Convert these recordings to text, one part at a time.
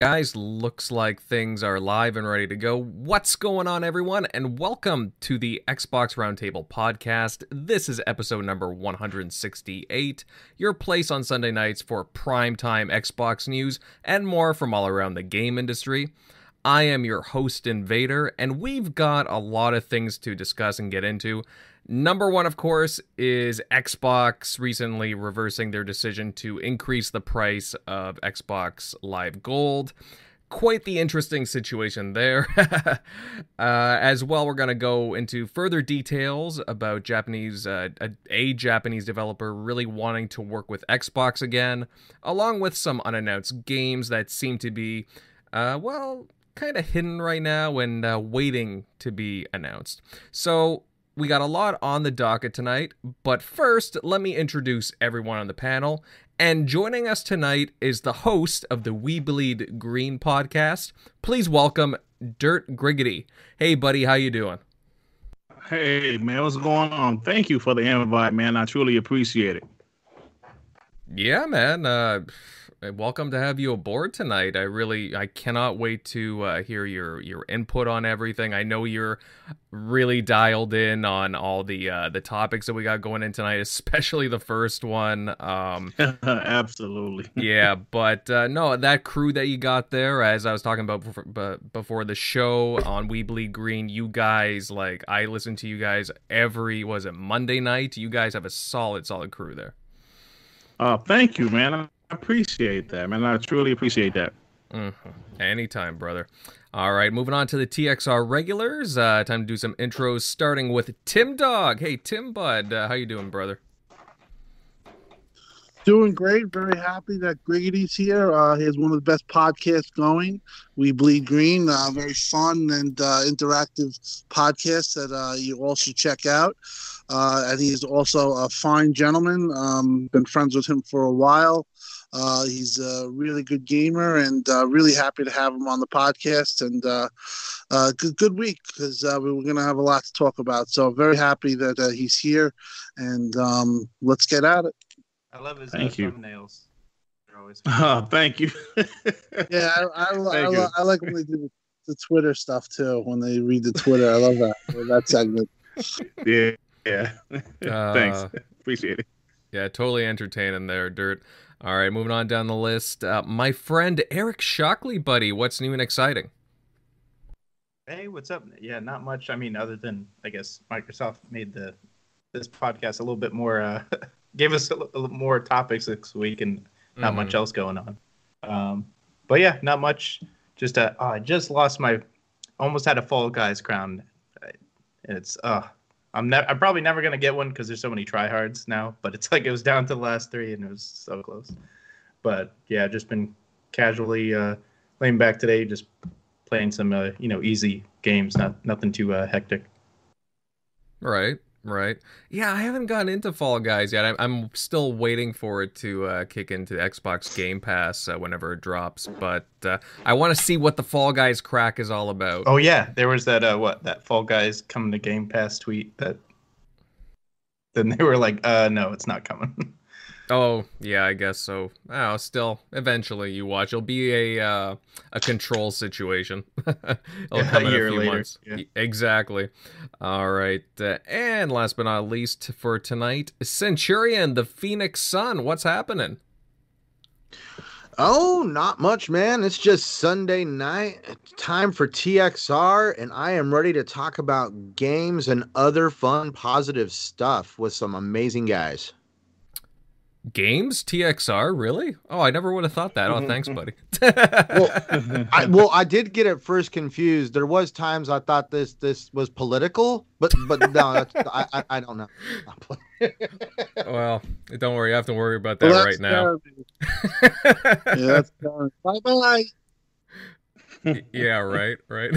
Guys, looks like things are live and ready to go. What's going on, everyone? And welcome to the Xbox Roundtable podcast. This is episode number 168, your place on Sunday nights for primetime Xbox news and more from all around the game industry. I am your host, Invader, and we've got a lot of things to discuss and get into. Number one, of course, is Xbox recently reversing their decision to increase the price of Xbox Live Gold. Quite the interesting situation there. uh, as well, we're going to go into further details about Japanese uh, a, a Japanese developer really wanting to work with Xbox again, along with some unannounced games that seem to be, uh, well, kind of hidden right now and uh, waiting to be announced. So we got a lot on the docket tonight, but first, let me introduce everyone on the panel. And joining us tonight is the host of the We Bleed Green podcast. Please welcome Dirt Griggity. Hey, buddy, how you doing? Hey, man, what's going on? Thank you for the invite, man. I truly appreciate it. Yeah, man. Uh, welcome to have you aboard tonight. I really, I cannot wait to uh, hear your your input on everything. I know you're really dialed in on all the uh, the topics that we got going in tonight, especially the first one. Um, Absolutely. yeah, but uh, no, that crew that you got there, as I was talking about before, before the show on We Bleed Green, you guys like I listen to you guys every was it Monday night. You guys have a solid, solid crew there. Uh, thank you, man. I appreciate that, man. I truly appreciate that. Mm-hmm. Anytime, brother. All right, moving on to the TXR regulars. Uh, time to do some intros, starting with Tim Dog. Hey, Tim Bud, uh, how you doing, brother? Doing great. Very happy that Griggity's here. Uh, he has one of the best podcasts going. We Bleed Green. Uh, very fun and uh, interactive podcast that uh, you all should check out. Uh, and he's also a fine gentleman. Um, been friends with him for a while. Uh, he's a really good gamer, and uh, really happy to have him on the podcast. And uh, uh good good week because uh, we were going to have a lot to talk about. So very happy that uh, he's here, and um, let's get at it. I love his thumbnails. thank you. thumbnails. Oh, thank you. yeah, I, I, I, I, I like when they do the, the Twitter stuff too. When they read the Twitter, I love that that segment. Yeah, yeah. Thanks, appreciate it. Yeah, totally entertaining there, Dirt. All right, moving on down the list. Uh, my friend Eric Shockley, buddy, what's new and exciting? Hey, what's up? Yeah, not much. I mean, other than I guess Microsoft made the this podcast a little bit more, uh, gave us a little more topics this week, and not mm-hmm. much else going on. Um, but yeah, not much. Just uh, oh, I just lost my, almost had a Fall Guys crown. and It's uh, I'm ne- I'm probably never gonna get one because there's so many tryhards now. But it's like it was down to the last three and it was so close. But yeah, just been casually uh, laying back today, just playing some uh, you know easy games, not nothing too uh, hectic. Right. Right. Yeah, I haven't gotten into Fall Guys yet. I'm, I'm still waiting for it to uh, kick into Xbox Game Pass uh, whenever it drops. But uh, I want to see what the Fall Guys crack is all about. Oh yeah, there was that uh, what that Fall Guys coming to Game Pass tweet that. Then they were like, "Uh, no, it's not coming." Oh yeah, I guess so. Oh, still, eventually you watch. It'll be a uh, a control situation. It'll yeah, come in a, few later. months. Yeah. Exactly. All right, uh, and last but not least for tonight, Centurion, the Phoenix Sun. What's happening? Oh, not much, man. It's just Sunday night. It's time for TXR, and I am ready to talk about games and other fun, positive stuff with some amazing guys. Games TXR, really? Oh, I never would have thought that. Oh, thanks, buddy. well, I, well, I did get at first confused. There was times I thought this this was political, but but no, I, I, I don't know. well, don't worry. You have to worry about that well, right now. yeah, that's bye bye. yeah, right, right.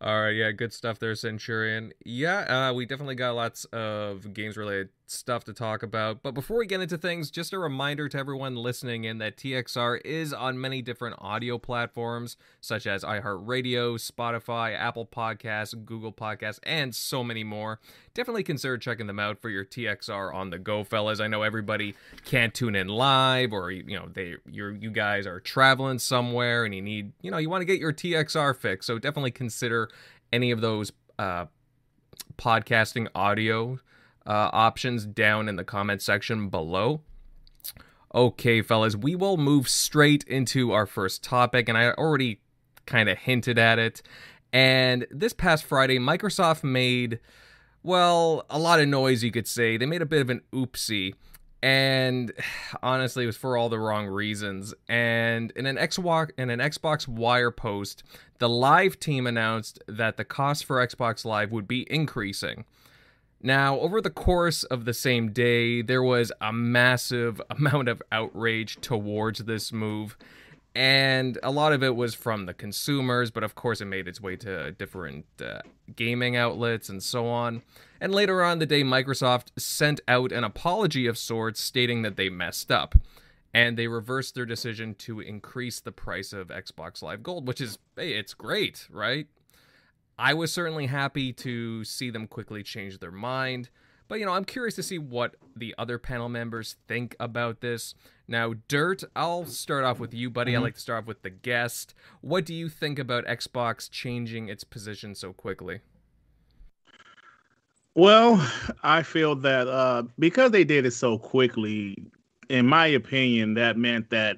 All right, yeah, good stuff there, Centurion. Yeah, uh, we definitely got lots of games related stuff to talk about. But before we get into things, just a reminder to everyone listening in that TXR is on many different audio platforms such as iHeartRadio, Spotify, Apple Podcasts, Google Podcasts, and so many more. Definitely consider checking them out for your TXR on the go, fellas. I know everybody can't tune in live, or you know they you you guys are traveling somewhere and you need you know you want to get your TXR fix. So definitely consider any of those uh, podcasting audio uh, options down in the comment section below. Okay, fellas, we will move straight into our first topic, and I already kind of hinted at it. And this past Friday, Microsoft made, well, a lot of noise, you could say. They made a bit of an oopsie. And honestly, it was for all the wrong reasons. And in an Xbox in an Xbox Wire post, the Live team announced that the cost for Xbox Live would be increasing. Now, over the course of the same day, there was a massive amount of outrage towards this move. And a lot of it was from the consumers, but of course, it made its way to different uh, gaming outlets and so on. And later on the day, Microsoft sent out an apology of sorts stating that they messed up. And they reversed their decision to increase the price of Xbox Live Gold, which is, hey, it's great, right? I was certainly happy to see them quickly change their mind. But, you know, I'm curious to see what the other panel members think about this. Now, Dirt, I'll start off with you, buddy. Mm-hmm. I like to start off with the guest. What do you think about Xbox changing its position so quickly? Well, I feel that uh, because they did it so quickly, in my opinion, that meant that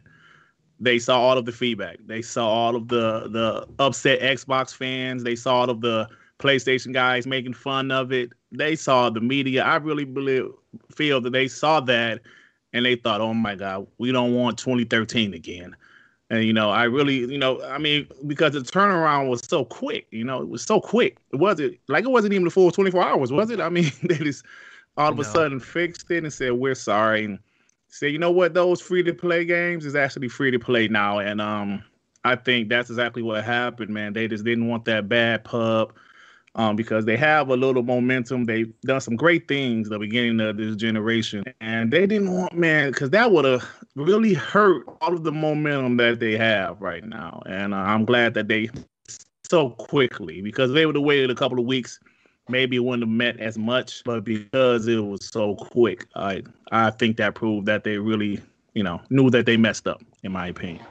they saw all of the feedback. They saw all of the the upset Xbox fans. They saw all of the PlayStation guys making fun of it. They saw the media. I really believe feel that they saw that and they thought, "Oh my God, we don't want 2013 again." And you know, I really, you know, I mean, because the turnaround was so quick. You know, it was so quick. It wasn't like it wasn't even the full 24 hours, was it? I mean, they just all of no. a sudden fixed it and said, "We're sorry." And say, you know what, those free to play games is actually free to play now, and um, I think that's exactly what happened, man. They just didn't want that bad pub. Um, because they have a little momentum. They've done some great things the beginning of this generation, and they didn't want man because that would have really hurt all of the momentum that they have right now. And uh, I'm glad that they so quickly because they would have waited a couple of weeks maybe it wouldn't have meant as much, but because it was so quick, I I think that proved that they really, you know, knew that they messed up, in my opinion.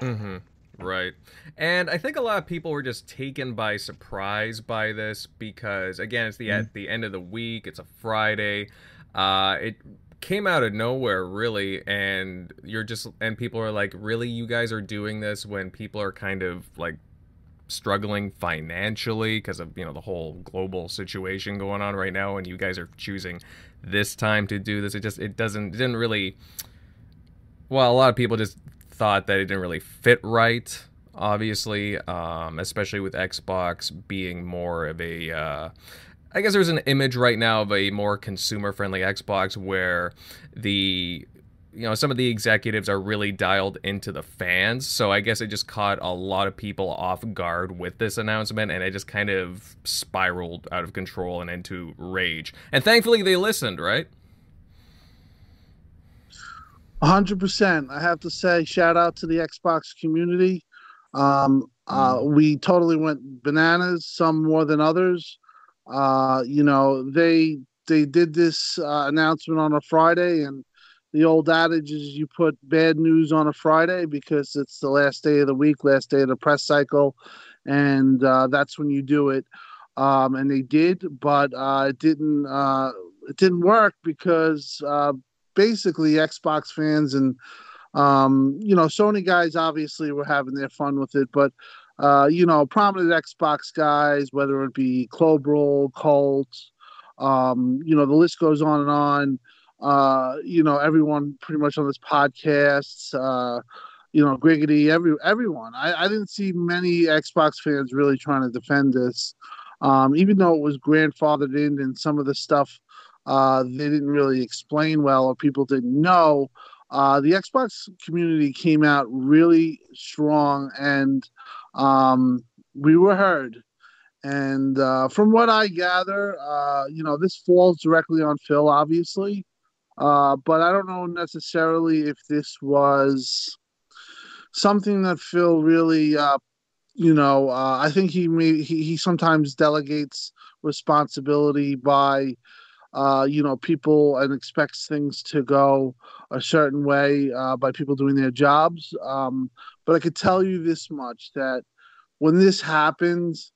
Mm-hmm. Right. And I think a lot of people were just taken by surprise by this because again, it's the mm-hmm. at the end of the week, it's a Friday. Uh it came out of nowhere really and you're just and people are like really you guys are doing this when people are kind of like struggling financially because of you know the whole global situation going on right now and you guys are choosing this time to do this. It just it doesn't it didn't really well a lot of people just thought that it didn't really fit right obviously um, especially with xbox being more of a uh, I guess there's an image right now of a more consumer friendly Xbox where the you know some of the executives are really dialed into the fans. So i guess it just caught a lot of people off guard with this announcement and it just kind of spiraled out of control and into rage. And thankfully they listened right? 100% i have to say shout out to the xbox community. Um, uh, mm. we totally went bananas some more than others. Uh, you know they they did this uh, announcement on a friday and the old adage is you put bad news on a Friday because it's the last day of the week, last day of the press cycle, and uh, that's when you do it. Um, and they did, but uh, it didn't. Uh, it didn't work because uh, basically Xbox fans and um, you know Sony guys obviously were having their fun with it, but uh, you know prominent Xbox guys, whether it be Klobrille, Colt, um, you know the list goes on and on uh, you know, everyone pretty much on this podcast, uh, you know, Griggity, every everyone. I, I didn't see many Xbox fans really trying to defend this, um, even though it was grandfathered in and some of the stuff uh, they didn't really explain well or people didn't know. Uh, the Xbox community came out really strong and um, we were heard. And uh, from what I gather, uh, you know, this falls directly on Phil, obviously. Uh, but I don't know necessarily if this was something that Phil really, uh, you know, uh, I think he, may, he he sometimes delegates responsibility by, uh, you know, people and expects things to go a certain way uh, by people doing their jobs. Um, but I could tell you this much that when this happens,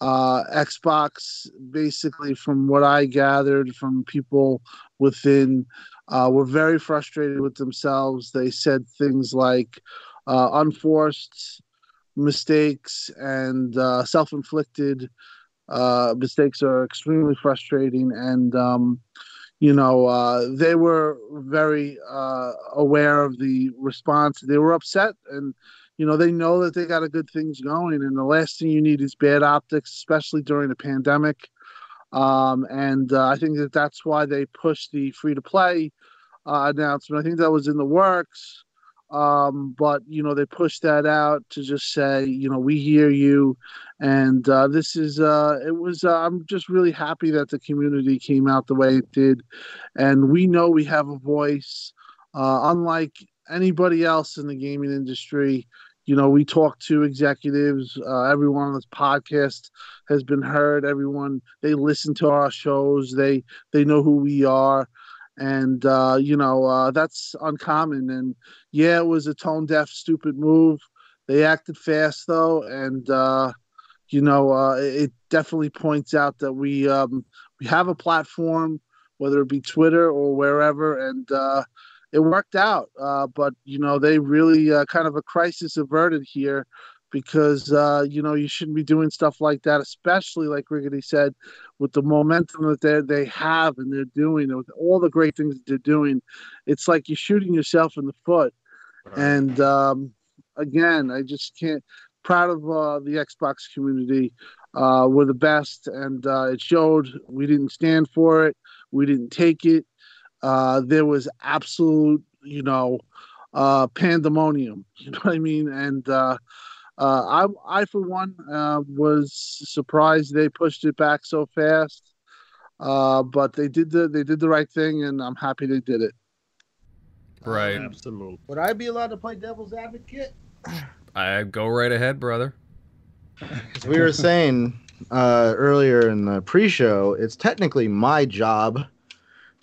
uh, Xbox, basically, from what I gathered from people within, uh, were very frustrated with themselves. They said things like uh, unforced mistakes and uh, self inflicted uh, mistakes are extremely frustrating. And, um, you know, uh, they were very uh, aware of the response. They were upset and, you know, they know that they got a good things going. And the last thing you need is bad optics, especially during a pandemic. Um, and uh, I think that that's why they pushed the free to play uh, announcement. I think that was in the works. Um, but you know, they pushed that out to just say, you know, we hear you, and uh, this is uh, it was. Uh, I'm just really happy that the community came out the way it did, and we know we have a voice, uh, unlike anybody else in the gaming industry. You know, we talk to executives. Uh, everyone on this podcast has been heard. Everyone they listen to our shows. They they know who we are and uh, you know uh, that's uncommon. And yeah, it was a tone deaf, stupid move. They acted fast though, and uh, you know uh, it definitely points out that we um, we have a platform, whether it be Twitter or wherever, and uh, it worked out. Uh, but you know they really kind of a crisis averted here because uh, you know you shouldn't be doing stuff like that, especially like Griggity said, with the momentum that they they have and they're doing, with all the great things that they're doing. It's like you're shooting yourself in the foot. Right. And um, again, I just can't. Proud of uh, the Xbox community. Uh, we're the best, and uh, it showed. We didn't stand for it. We didn't take it. Uh, there was absolute, you know, uh, pandemonium. You know what I mean? And uh, uh, I, I for one, uh, was surprised they pushed it back so fast. Uh, but they did the they did the right thing, and I'm happy they did it. Right. Absolutely. Would I be allowed to play devil's advocate? I go right ahead, brother. As we were saying uh, earlier in the pre-show, it's technically my job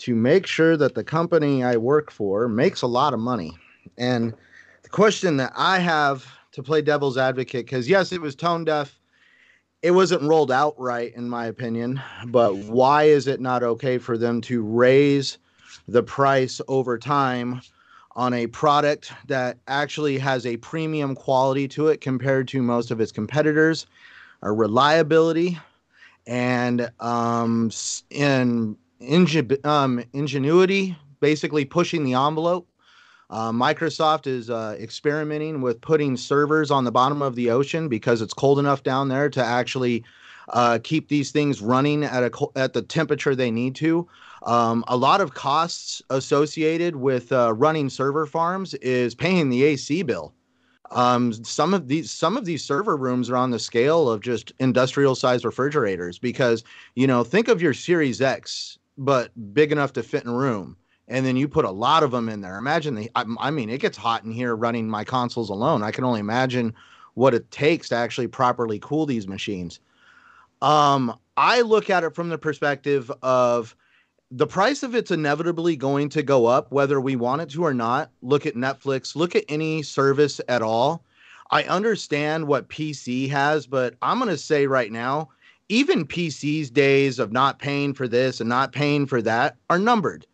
to make sure that the company I work for makes a lot of money. And the question that I have to play devil's advocate because yes, it was tone deaf. It wasn't rolled out right, in my opinion. But why is it not okay for them to raise the price over time on a product that actually has a premium quality to it compared to most of its competitors, a reliability, and um, in um, ingenuity, basically pushing the envelope uh, Microsoft is uh, experimenting with putting servers on the bottom of the ocean because it's cold enough down there to actually uh, keep these things running at a at the temperature they need to. Um, a lot of costs associated with uh, running server farms is paying the AC bill. Um, some of these some of these server rooms are on the scale of just industrial size refrigerators because you know think of your Series X but big enough to fit in a room and then you put a lot of them in there. Imagine the, I, I, mean, it gets hot in here running my consoles alone. I can only imagine what it takes to actually properly cool these machines. Um, I look at it from the perspective of the price of it's inevitably going to go up, whether we want it to or not. Look at Netflix, look at any service at all. I understand what PC has, but I'm going to say right now, even PC's days of not paying for this and not paying for that are numbered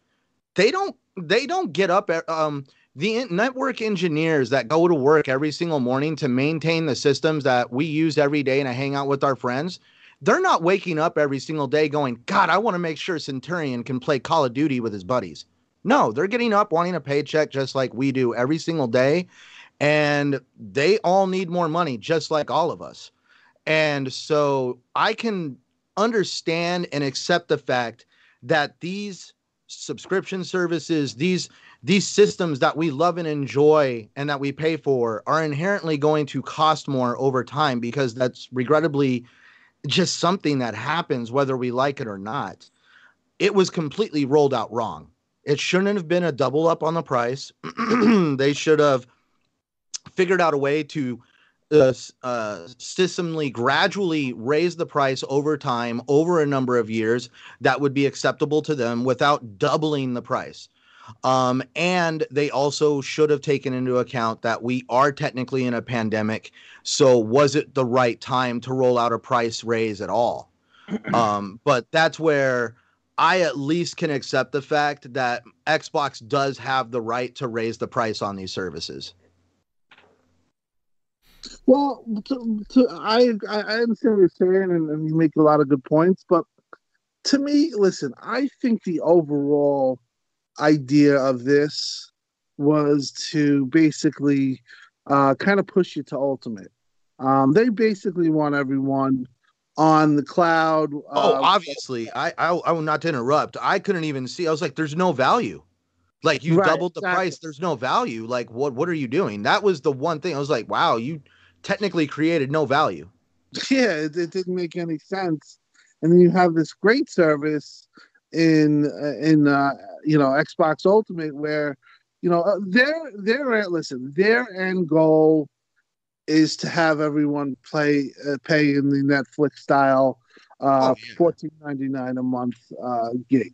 they don't they don't get up at, um the network engineers that go to work every single morning to maintain the systems that we use every day and hang out with our friends, they're not waking up every single day going, God, I want to make sure Centurion can play Call of Duty with his buddies. No, they're getting up wanting a paycheck just like we do every single day. And they all need more money, just like all of us. And so I can understand and accept the fact that these subscription services, these these systems that we love and enjoy and that we pay for are inherently going to cost more over time because that's regrettably just something that happens whether we like it or not. It was completely rolled out wrong. It shouldn't have been a double up on the price. they should have figured out a way to uh, uh, systemly gradually raise the price over time over a number of years that would be acceptable to them without doubling the price um, and they also should have taken into account that we are technically in a pandemic. So, was it the right time to roll out a price raise at all? Um, but that's where I at least can accept the fact that Xbox does have the right to raise the price on these services. Well, to, to, I I understand what you're saying, and, and you make a lot of good points. But to me, listen, I think the overall idea of this was to basically uh, kind of push you to ultimate. Um, they basically want everyone on the cloud. Uh, oh, obviously, I, I I will not to interrupt. I couldn't even see. I was like, "There's no value." Like you right, doubled the exactly. price. There's no value. Like what? What are you doing? That was the one thing. I was like, "Wow, you technically created no value." Yeah, it, it didn't make any sense. And then you have this great service in uh, in uh, you know Xbox Ultimate where you know uh, their their listen their end goal is to have everyone play uh, pay in the Netflix style uh, oh, yeah. fourteen ninety nine a month uh, gig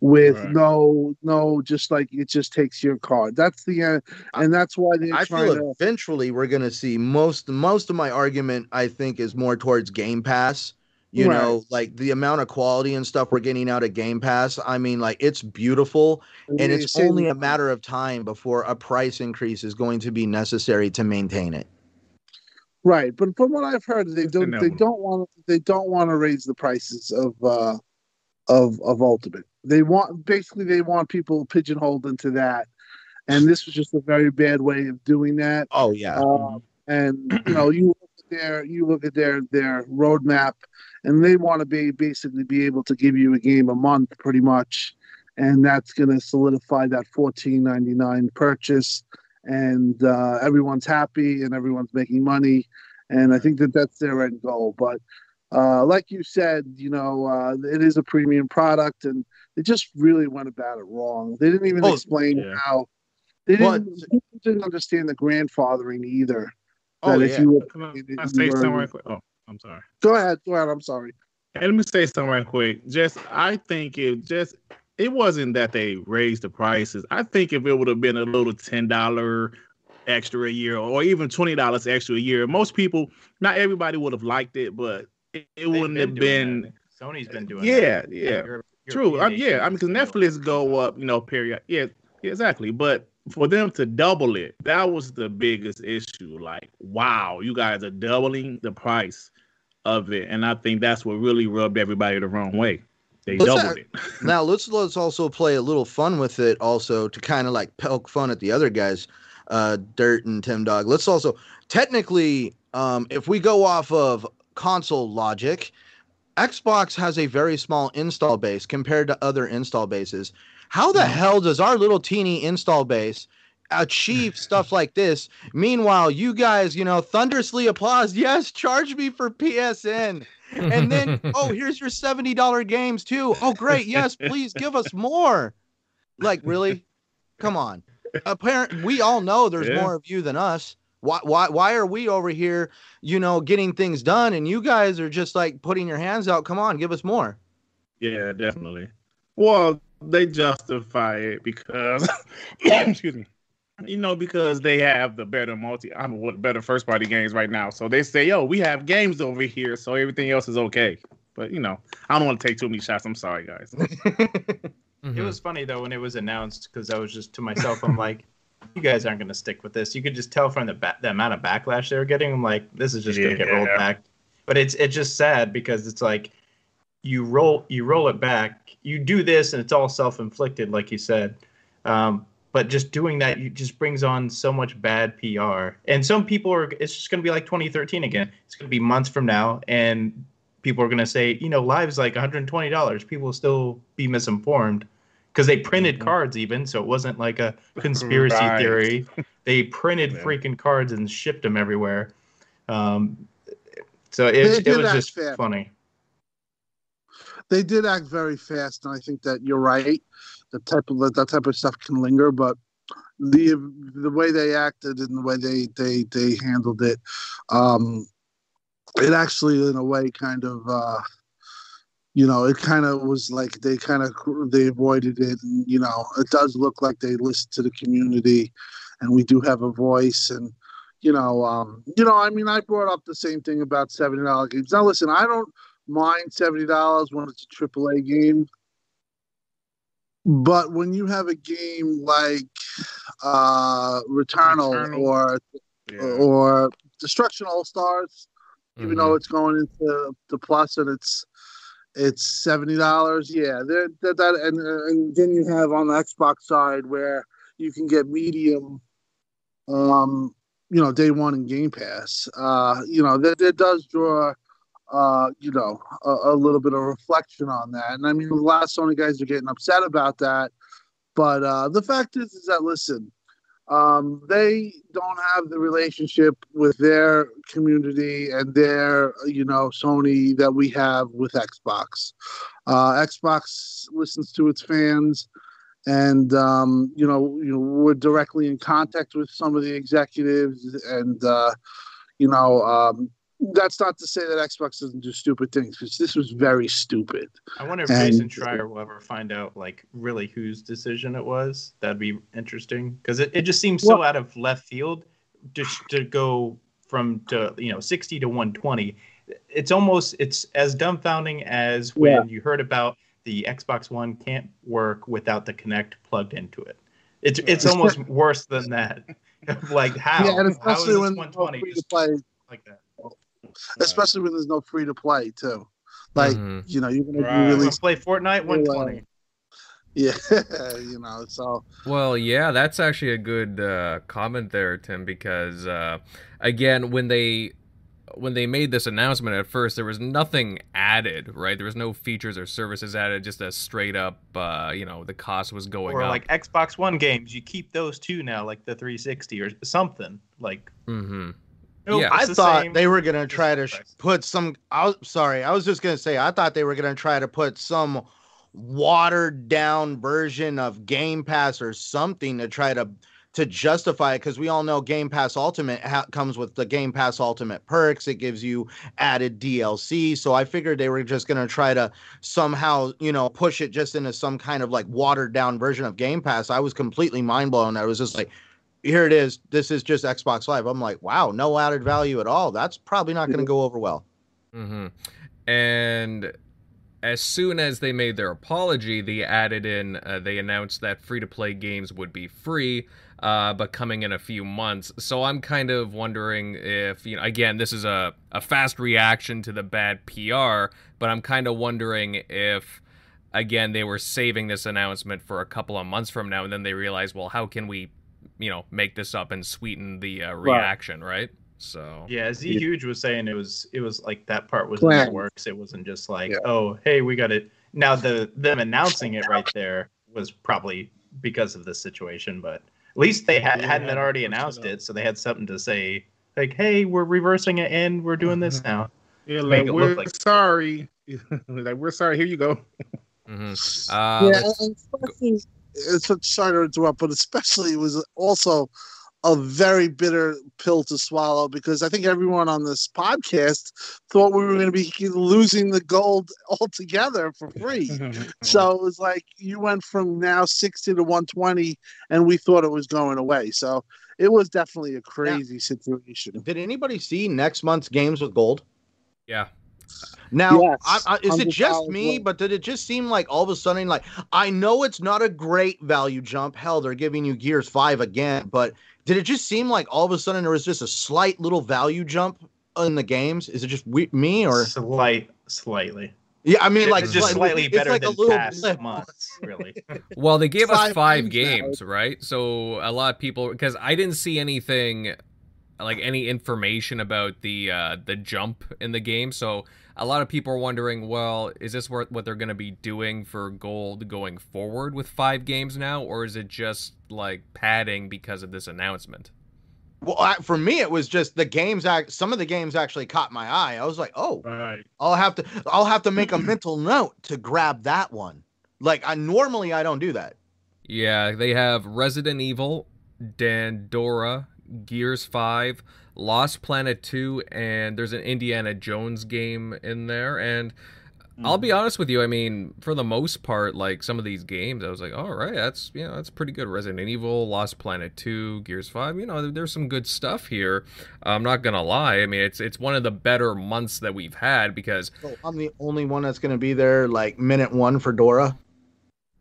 with right. no no just like it just takes your card. That's the end and that's why they i feel to... eventually we're going to see most most of my argument i think is more towards game pass. You right. know like the amount of quality and stuff we're getting out of game pass i mean like it's beautiful and, and it's only a matter of time before a price increase is going to be necessary to maintain it. Right but from what i've heard they don't they don't want they don't want to raise the prices of uh of of ultimate. They want basically they want people pigeonholed into that. And this was just a very bad way of doing that. Oh yeah. Um, and you know you look at their you look at their their roadmap and they want to be basically be able to give you a game a month pretty much. And that's going to solidify that 14.99 purchase. And uh, everyone's happy and everyone's making money. And i think that that's their end goal. But uh, like you said you know uh, it is a premium product and they just really went about it wrong they didn't even oh, explain yeah. how they didn't, didn't understand the grandfathering either oh, yeah. you Can I, I say something right quick? Oh. I'm sorry. Go ahead. Go ahead. I'm sorry. And let me say something right quick. Just I think it just it wasn't that they raised the prices. I think if it would have been a little ten dollar extra a year or even twenty dollars extra a year, most people, not everybody would have liked it, but it, it wouldn't been have been. That. Sony's been doing. Yeah, that. yeah, Europe, true. Um, yeah, I mean, because Netflix go up, you know, period. Yeah, exactly. But for them to double it, that was the biggest issue. Like, wow, you guys are doubling the price of it, and I think that's what really rubbed everybody the wrong way. They let's doubled it. now let's let's also play a little fun with it, also to kind of like poke fun at the other guys, uh, Dirt and Tim Dog. Let's also technically, um, if we go off of console logic, Xbox has a very small install base compared to other install bases. How the mm. hell does our little teeny install base achieve stuff like this. Meanwhile, you guys, you know, thunderously applause. Yes, charge me for PSN. And then, oh, here's your $70 games too. Oh, great. Yes, please give us more. Like, really? Come on. Apparently, we all know there's yeah. more of you than us. Why, why, why are we over here, you know, getting things done and you guys are just like putting your hands out? Come on, give us more. Yeah, definitely. Well, they justify it because, excuse me, you know, because they have the better multi, I'm what better first party games right now. So they say, yo, we have games over here, so everything else is okay. But you know, I don't want to take too many shots. I'm sorry, guys. mm-hmm. It was funny though when it was announced because I was just to myself, I'm like, you guys aren't going to stick with this. You could just tell from the ba- the amount of backlash they were getting. I'm like, this is just going to get rolled back. But it's it's just sad because it's like you roll you roll it back. You do this and it's all self inflicted, like you said. Um, but just doing that you just brings on so much bad PR. And some people are it's just going to be like 2013 again. It's going to be months from now and people are going to say, you know, live's like $120. People will still be misinformed because they printed Mhm. cards even, so it wasn't like a conspiracy Right. theory. They printed Yeah. freaking cards and shipped them everywhere. Um, so it, it was just fast. funny. they did act very fast, and I think that you're right. The type of that type of stuff can linger, but the the way they acted and the way they they they handled it, um, it actually in a way kind of. Uh, you know, it kind of was like they kind of they avoided it, and you know, it does look like they listen to the community, and we do have a voice, and you know, um, you know, I mean, I brought up the same thing about seventy dollar games. Now, listen, I don't mind seventy dollars when it's a triple A game. But when you have a game like uh Returnal, Returnal. or Yeah. or Destruction All Stars, even Mm-hmm. though it's going into the plus and it's it's seventy dollars, yeah, that, that and and then you have on the Xbox side where you can get medium, um, you know, day one and Game Pass. Uh, you know, that that does draw uh, you know, a, a little bit of reflection on that. And I mean, a lot of Sony guys are getting upset about that. But uh, the fact is, is that listen, um, they don't have the relationship with their community and their, you know, Sony that we have with Xbox. Uh, Xbox listens to its fans, and um, you know, you know, we're directly in contact with some of the executives, and uh, you know, um, that's not to say that Xbox doesn't do stupid things because this was very stupid. I wonder if And- Jason Schreier will ever find out like really whose decision it was. That'd be interesting because it, it just seems so out of left field just to go from to you know 60 to 120. It's almost it's as dumbfounding as when Yeah. you heard about the Xbox One can't work without the Kinect plugged into it. It's it's almost worse than that. like how? yeah, and how is especially when 120 just like that? Especially when there's no free to play too. Like Mhm. you know, you're gonna Right. be You really play Fortnite 120. yeah, you know. So Well, yeah, that's actually a good uh, comment there, Tim, because uh, again, when they when they made this announcement at first, there was nothing added, right? There was no features or services added, just a straight up, uh, you know, the cost was going or up. like Xbox One games, you keep those too now, like the 360 or something. Like, hmm nope, Yeah. I the thought same. they were gonna try to sh- put some. I was sorry. I was just gonna say. I thought they were gonna try to put some watered down version of Game Pass or something to try to to justify it because we all know Game Pass Ultimate ha- comes with the Game Pass Ultimate perks. It gives you added DLC. So I figured they were just gonna try to somehow, you know, push it just into some kind of like watered down version of Game Pass. I was completely mind blown. I was just like, here it is. This is just Xbox Live. I'm like, wow, no added value at all. That's probably not going to go over well. hmm And as soon as they made their apology, they added in, uh, they announced that free to play games would be free, uh, but coming in a few months. So I'm kind of wondering if, you know, again, this is a, a fast reaction to the bad PR, but I'm kind of wondering if, again, they were saving this announcement for a couple of months from now, and then they realized, well, how can we, you know, make this up and sweeten the uh, reaction, right? So. Yeah, Z Yeah. Huge was saying it was it was like that part was in the works. It wasn't just like, Yeah. oh, hey, we got it. Now the them announcing it right there was probably because of this situation, but at least they had, Yeah, hadn't had already push it announced it, so they had something to say, like, hey, we're reversing it and we're doing this now. Yeah, Make like it we're look like- sorry. like we're sorry. Here you go. hmm Uh, yeah, let's- and especially it's a sorry to interrupt, but especially it was also a very bitter pill to swallow because I think everyone on this podcast thought we were going to be losing the gold altogether for free. So it was like you went from now 60 to 120, and we thought it was going away. So it was definitely a crazy situation. Did anybody see next month's games with gold? yeah. Now, Yes, I, I, is it just me? more. But did it just seem like all of a sudden, like I know it's not a great value jump. Hell, they're giving you Gears Five again, but did it just seem like all of a sudden there was just a slight little value jump in the games? Is it just we, me or Slight, slightly. yeah? I mean, like just slightly- slightly it's better like a than little past blip. months, really. Well, they gave us Five five games now. games, right? So a lot of people, because I didn't see anything like any information about the uh, the jump in the game. So a lot of people are wondering, well, is this what what they're going to be doing for gold going forward with five games now, or is it just like padding because of this announcement? Well, I, for me, it was just the games. Act some of the games actually caught my eye. I was like, oh, Right. I'll have to I'll have to make a mental note to grab that one. Like I normally I don't do that. Yeah, they have Resident Evil, Dandara, Gears 5, Lost Planet 2, and there's an Indiana Jones game in there. And I'll be mm-hmm. honest with you, I mean, for the most part, like some of these games, I was like, all right, that's you know, that's pretty good. Resident Evil, Lost Planet 2, Gears 5, you know, there- there's some good stuff here. I'm not gonna lie. I mean, it's it's one of the better months that we've had because So I'm the only one that's going to be there like minute one for Dora.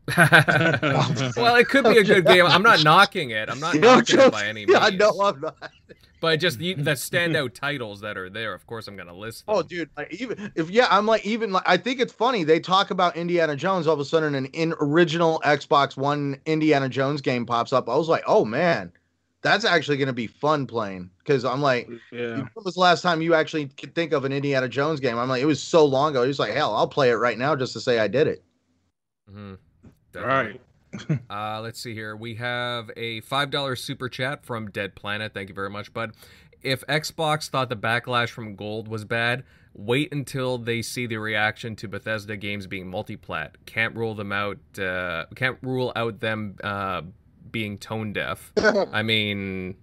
well, it could be a good game. I'm not knocking it. I'm not You know, knocking it by any means. Yeah, no, I'm not. But just the, the standout titles that are there, of course, I'm gonna list. Oh, them. Oh, dude, like even if yeah, I'm like even like I think it's funny they talk about Indiana Jones. All of a sudden, an in original Xbox One Indiana Jones game pops up. I was like, oh man, that's actually going to be fun playing because I'm like, Yeah. when was the last time you actually could think of an Indiana Jones game? I'm like, it was so long ago. He was like, hell, I'll play it right now just to say I did it. Mm-hmm. Hmm Right. Uh, let's see here. We have a five dollar super chat from Dead Planet. Thank you very much, bud. If Xbox thought the backlash from Gold was bad, wait until they see the reaction to Bethesda games being multiplat. Can't rule them out. Uh, can't rule out them uh, being tone deaf. I mean,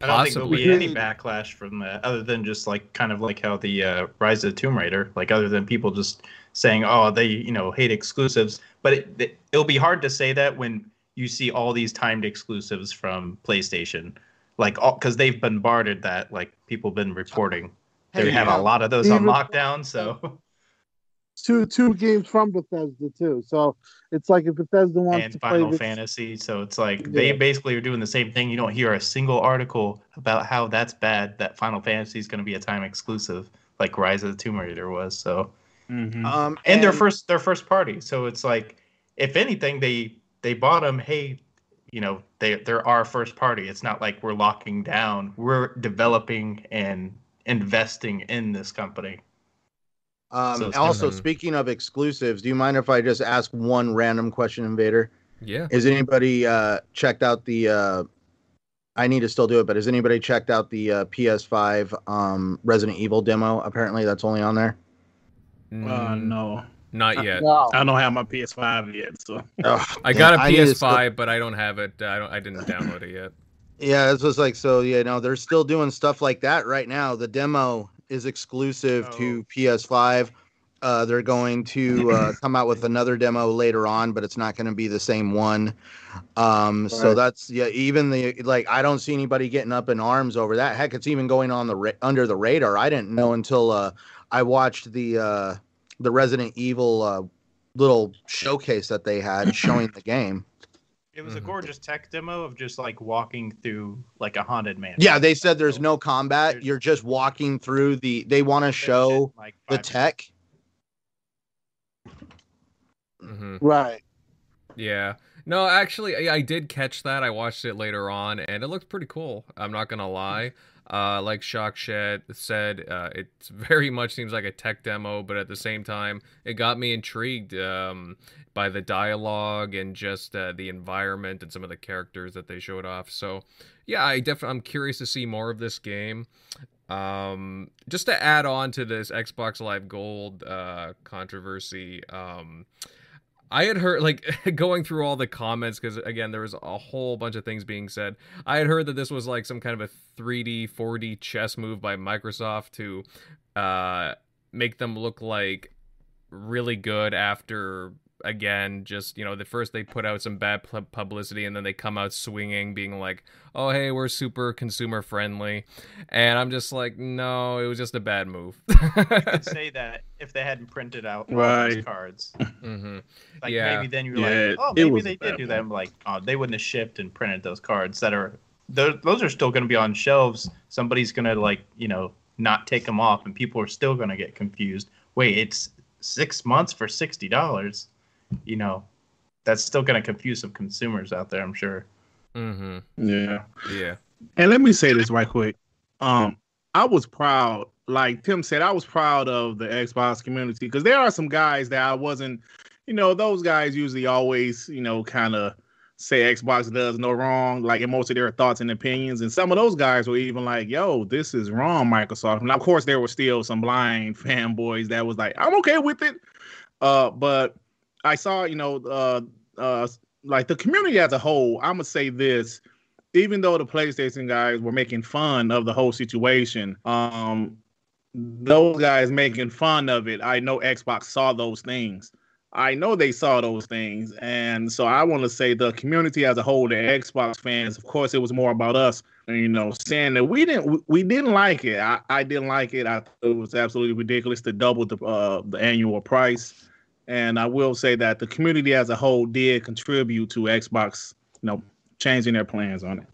I don't think there'll be any backlash from that, other than just like kind of like how the uh, Rise of the Tomb Raider, like other than people just saying, "Oh, they you know hate exclusives," but it, it, it'll be hard to say that when you see all these timed exclusives from PlayStation, like all because they've bombarded that, like people have been reporting. They Hey, have yeah. a lot of those on lockdown, so two two games from Bethesda too. So it's like if Bethesda wants and to play Final this, Fantasy. So it's like they basically are doing the same thing. You don't hear a single article about how that's bad. That Final Fantasy is going to be a time exclusive, like Rise of the Tomb Raider was. So Mhm. Um, and, their first their first party. So it's like, if anything, they they bought them. Hey, you know, they they're our first party. It's not like we're locking down. We're developing and investing in this company. Um, So it's also, different. speaking of exclusives, do you mind if I just ask one random question, Invader? yeah. Is anybody uh, checked out the? Uh, I need to still do it, but has anybody checked out the uh, PS5 um, Resident Evil demo? Apparently, that's only on there. Uh, Mm, no. Not yet. no. I don't have my PS5 yet, so Ugh, I got a damn, need to PS5, still- but I don't have it. I don't. I didn't download it yet. yeah, it's was like so. You know, they're still doing stuff like that right now. The demo is exclusive to PS5. Uh, they're going to uh, come out with another demo later on, but it's not going to be the same one. Um, So that's yeah. Even the like, I don't see anybody getting up in arms over that. Heck, it's even going on the ra- under the radar. I didn't know until uh, I watched the uh, the Resident Evil uh, little showcase that they had showing the game. It was a Mhm. gorgeous tech demo of just like walking through like a haunted mansion. Yeah, they said there's no combat. There's- You're just walking through the. They want to show like the five tech. hmm Right. Yeah. No, actually, I, I did catch that. I watched it later on, and it looked pretty cool. I'm not gonna lie. Uh, like Shock Shed said, uh, it very much seems like a tech demo, but at the same time, it got me intrigued um, by the dialogue and just uh, the environment and some of the characters that they showed off. So, yeah, I definitely I'm curious to see more of this game. Um, just to add on to this Xbox Live Gold uh, controversy, um, I had heard like going through all the comments because again there was a whole bunch of things being said. I had heard that this was like some kind of a 3D 4D chess move by Microsoft to uh, make them look like really good after again just you know the first they put out some bad publicity and then they come out swinging being like oh hey we're super consumer friendly and i'm just like no it was just a bad move could say that if they hadn't printed out all those Right. cards. hmm Like Yeah. maybe then you're Yeah, like, oh, maybe they did do that. I'm like, oh, they wouldn't have shipped and printed those cards that are those, those are still going to be on shelves. Somebody's going to like, you know, not take them off, and people are still going to get confused. Wait, it's six months for sixty dollars. You know, that's still going to confuse some consumers out there. I'm sure. hmm yeah. yeah And let me say this right quick. Um, I was proud, like Tim said, I was proud of the Xbox community because there are some guys that I wasn't, you know, those guys usually always, you know, kind of say Xbox does no wrong, like in most of their thoughts and opinions. And some of those guys were even like, yo, this is wrong, Microsoft. And of course, there were still some blind fanboys that was like, I'm okay with it. Uh, but I saw, you know, uh, uh, like the community as a whole, I'm gonna say this. Even though the PlayStation guys were making fun of the whole situation, um, those guys making fun of it, I know Xbox saw those things. I know they saw those things. And so I want to say the community as a whole, the Xbox fans, of course, it was more about us, you know, saying that we didn't we didn't like it. I, I didn't like it. I thought it was absolutely ridiculous to double the uh, the annual price. And I will say that the community as a whole did contribute to Xbox, you know, changing their plans on it.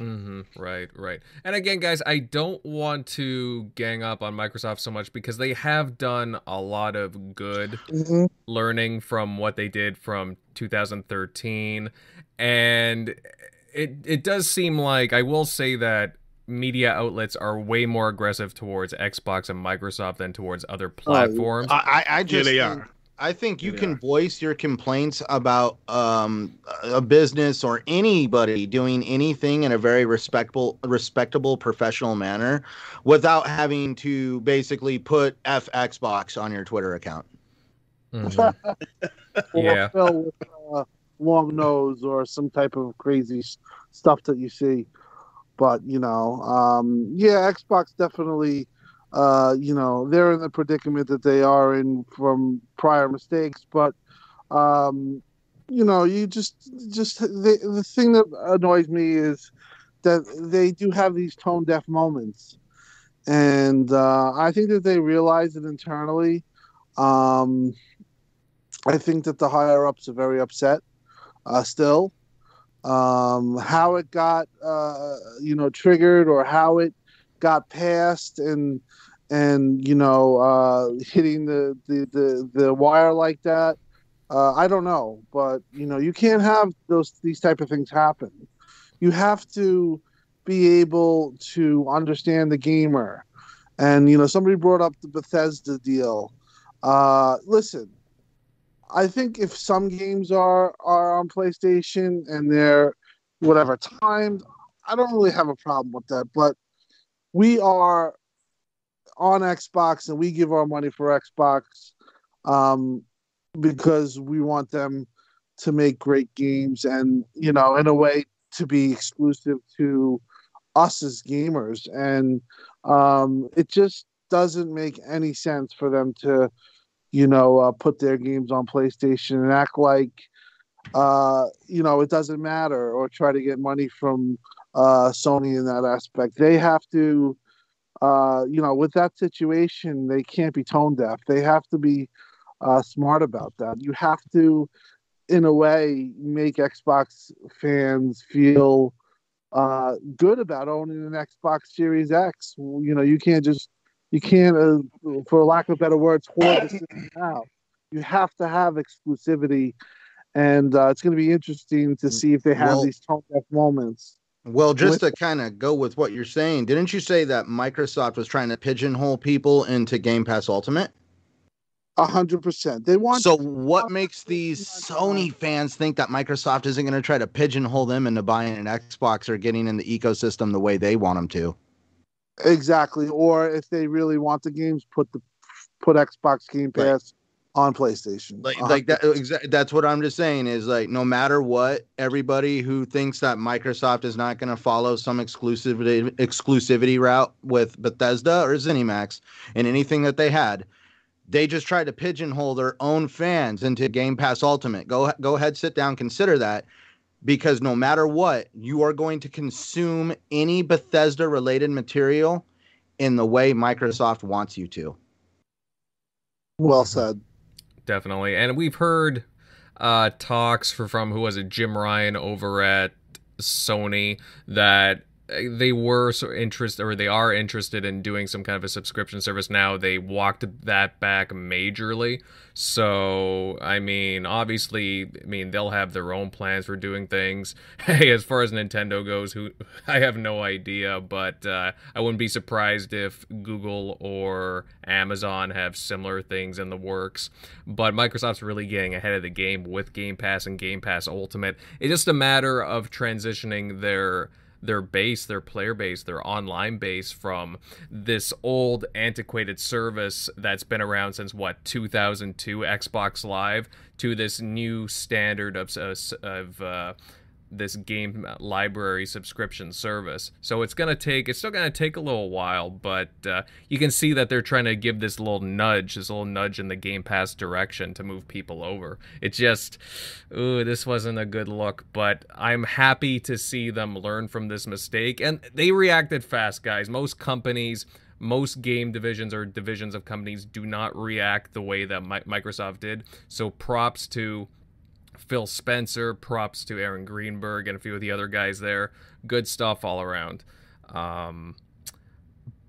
Mm-hmm. Right, right. And again, guys, I don't want to gang up on Microsoft so much because they have done a lot of good Mm-hmm. learning from what they did from 2013, and it it does seem like I will say that media outlets are way more aggressive towards Xbox and Microsoft than towards other platforms. I, I, I just they think- are. I think you They can are. voice your complaints about um, a business or anybody doing anything in a very respectable, respectable, professional manner, without having to basically put F Xbox on your Twitter account. Mhm. or Yeah. Phil with uh, long nose or some type of crazy stuff that you see. But you know, um, yeah, Xbox definitely, uh, you know, they're in the predicament that they are in from prior mistakes. But um, you know, you just just the the thing that annoys me is that they do have these tone deaf moments, and uh, I think that they realize it internally. Um, I think that the higher ups are very upset uh, still. Um, how it got, uh, you know, triggered or how it got passed and and you know uh, hitting the, the the the wire like that. Uh, I don't know, but you know, you can't have those these type of things happen. You have to be able to understand the gamer. And you know, somebody brought up the Bethesda deal. Uh, listen, I think if some games are are on PlayStation and they're whatever timed, I don't really have a problem with that. But we are on Xbox and we give our money for Xbox um, because we want them to make great games and you know in a way to be exclusive to us as gamers and um, it just doesn't make any sense for them to you know, uh, put their games on PlayStation and act like, uh, you know, it doesn't matter or try to get money from uh, Sony in that aspect. They have to, uh, you know, with that situation, they can't be tone deaf. They have to be uh, smart about that. You have to, in a way, make Xbox fans feel uh, good about owning an Xbox Series X. You know, you can't just you can't, uh, for lack of better words, hoard the system out. You have to have exclusivity, and uh, it's going to be interesting to see if they have Well- these tone deaf moments. Well, just to kind of go with what you're saying, didn't you say that Microsoft was trying to pigeonhole people into Game Pass Ultimate? A hundred percent. They want So, what makes these Sony fans think that Microsoft isn't going to try to pigeonhole them into buying an Xbox or getting in the ecosystem the way they want them to? Exactly, or if they really want the games, put the put Xbox Game Right. Pass on PlayStation. Like, like that. hundred- Exa- that's what I'm just saying is like, no matter what, everybody who thinks that Microsoft is not going to follow some exclusivity exclusivity route with Bethesda or ZeniMax and anything that they had, they just tried to pigeonhole their own fans into Game Pass Ultimate. Go go ahead, sit down, consider that. Because no matter what, you are going to consume any Bethesda related material in the way Microsoft wants you to. Well said. Definitely. And we've heard uh talks for, from who was it, Jim Ryan over at Sony that they were so interested or they are interested in doing some kind of a subscription service now. They walked that back majorly. So, I mean, obviously, I mean, they'll have their own plans for doing things. Hey, as far as Nintendo goes, who I have no idea, but uh, I wouldn't be surprised if Google or Amazon have similar things in the works. But Microsoft's really getting ahead of the game with Game Pass and Game Pass Ultimate. It's just a matter of transitioning their their base, their player base, their online base from this old antiquated service that's been around since what 2002 Xbox Live to this new standard of of uh, this game library subscription service. So it's going to take, it's still going to take a little while, but uh, you can see that they're trying to give this little nudge, this little nudge in the Game Pass direction to move people over. It just, ooh, this wasn't a good look, but I'm happy to see them learn from this mistake. And they reacted fast, guys. Most companies, most game divisions or divisions of companies do not react the way that Microsoft did. So props to Phil Spencer. Props to Aaron Greenberg and a few of the other guys there. Good stuff all around. Um,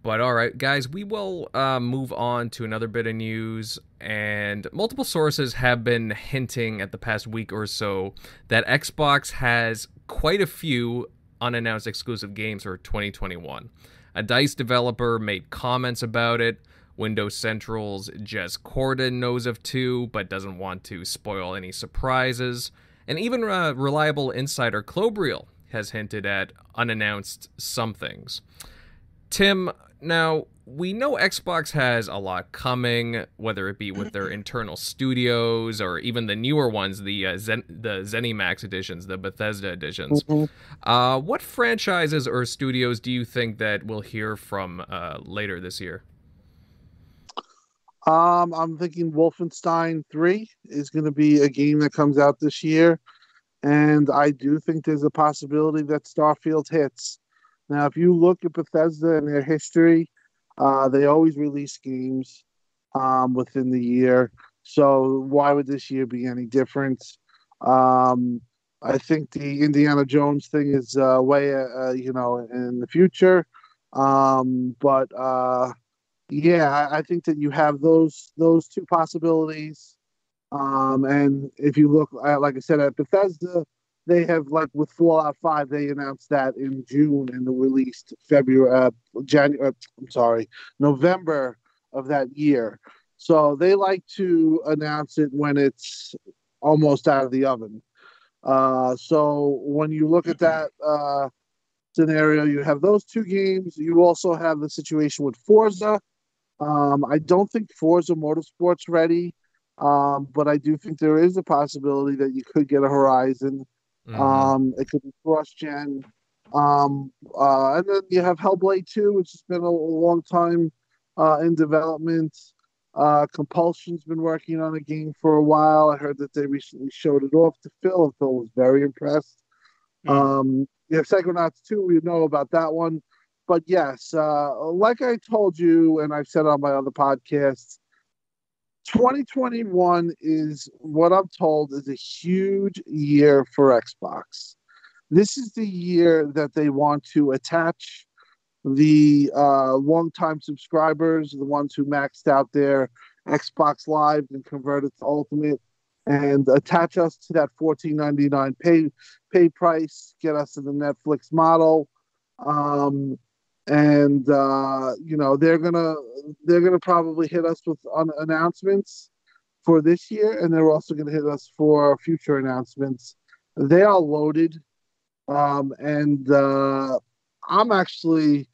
but all right, guys, we will uh, move on to another bit of news. And multiple sources have been hinting at the past week or so that Xbox has quite a few unannounced exclusive games for 2021. A DICE developer made comments about it. Windows Central's Jez Corden knows of two, but doesn't want to spoil any surprises. And even a reliable insider Klobrille has hinted at unannounced somethings. Tim, now we know Xbox has a lot coming, whether it be with their internal studios or even the newer ones, the uh, Zen- the ZeniMax editions, the Bethesda editions. Mm-hmm. Uh, what franchises or studios do you think that we'll hear from uh, later this year? Um, I'm thinking Wolfenstein 3 is going to be a game that comes out this year. And I do think there's a possibility that Starfield hits. Now, if you look at Bethesda and their history, uh, they always release games um, within the year. So why would this year be any different? Um, I think the Indiana Jones thing is uh, way, uh, you know, in the future. Um, but uh, yeah, I, think that you have those those two possibilities. Um, and if you look at, like I said, at Bethesda, they have like with Fallout Five, they announced that in June and the released February, uh, January. Uh, I'm sorry, November of that year. So they like to announce it when it's almost out of the oven. Uh, so when you look at that uh, scenario, you have those two games. You also have the situation with Forza, um, I don't think Forza Motorsport's ready, um, but I do think there is a possibility that you could get a Horizon. Mm-hmm. Um, it could be cross gen. Um, uh, and then you have Hellblade 2, which has been a, a long time uh, in development. Uh, Compulsion's been working on a game for a while. I heard that they recently showed it off to Phil, and Phil was very impressed. Mm-hmm. Um, you have Psychonauts 2, we know about that one but yes, uh, like I told you, and I've said on my other podcasts, 2021 is what I'm told is a huge year for Xbox. This is the year that they want to attach the uh, longtime subscribers, the ones who maxed out their Xbox Live and converted to Ultimate, and attach us to that 14.99 pay pay price, get us to the Netflix model. Um, and uh, you know they're gonna they're gonna probably hit us with un- announcements for this year, and they're also gonna hit us for future announcements. They are loaded, um, and uh, I'm actually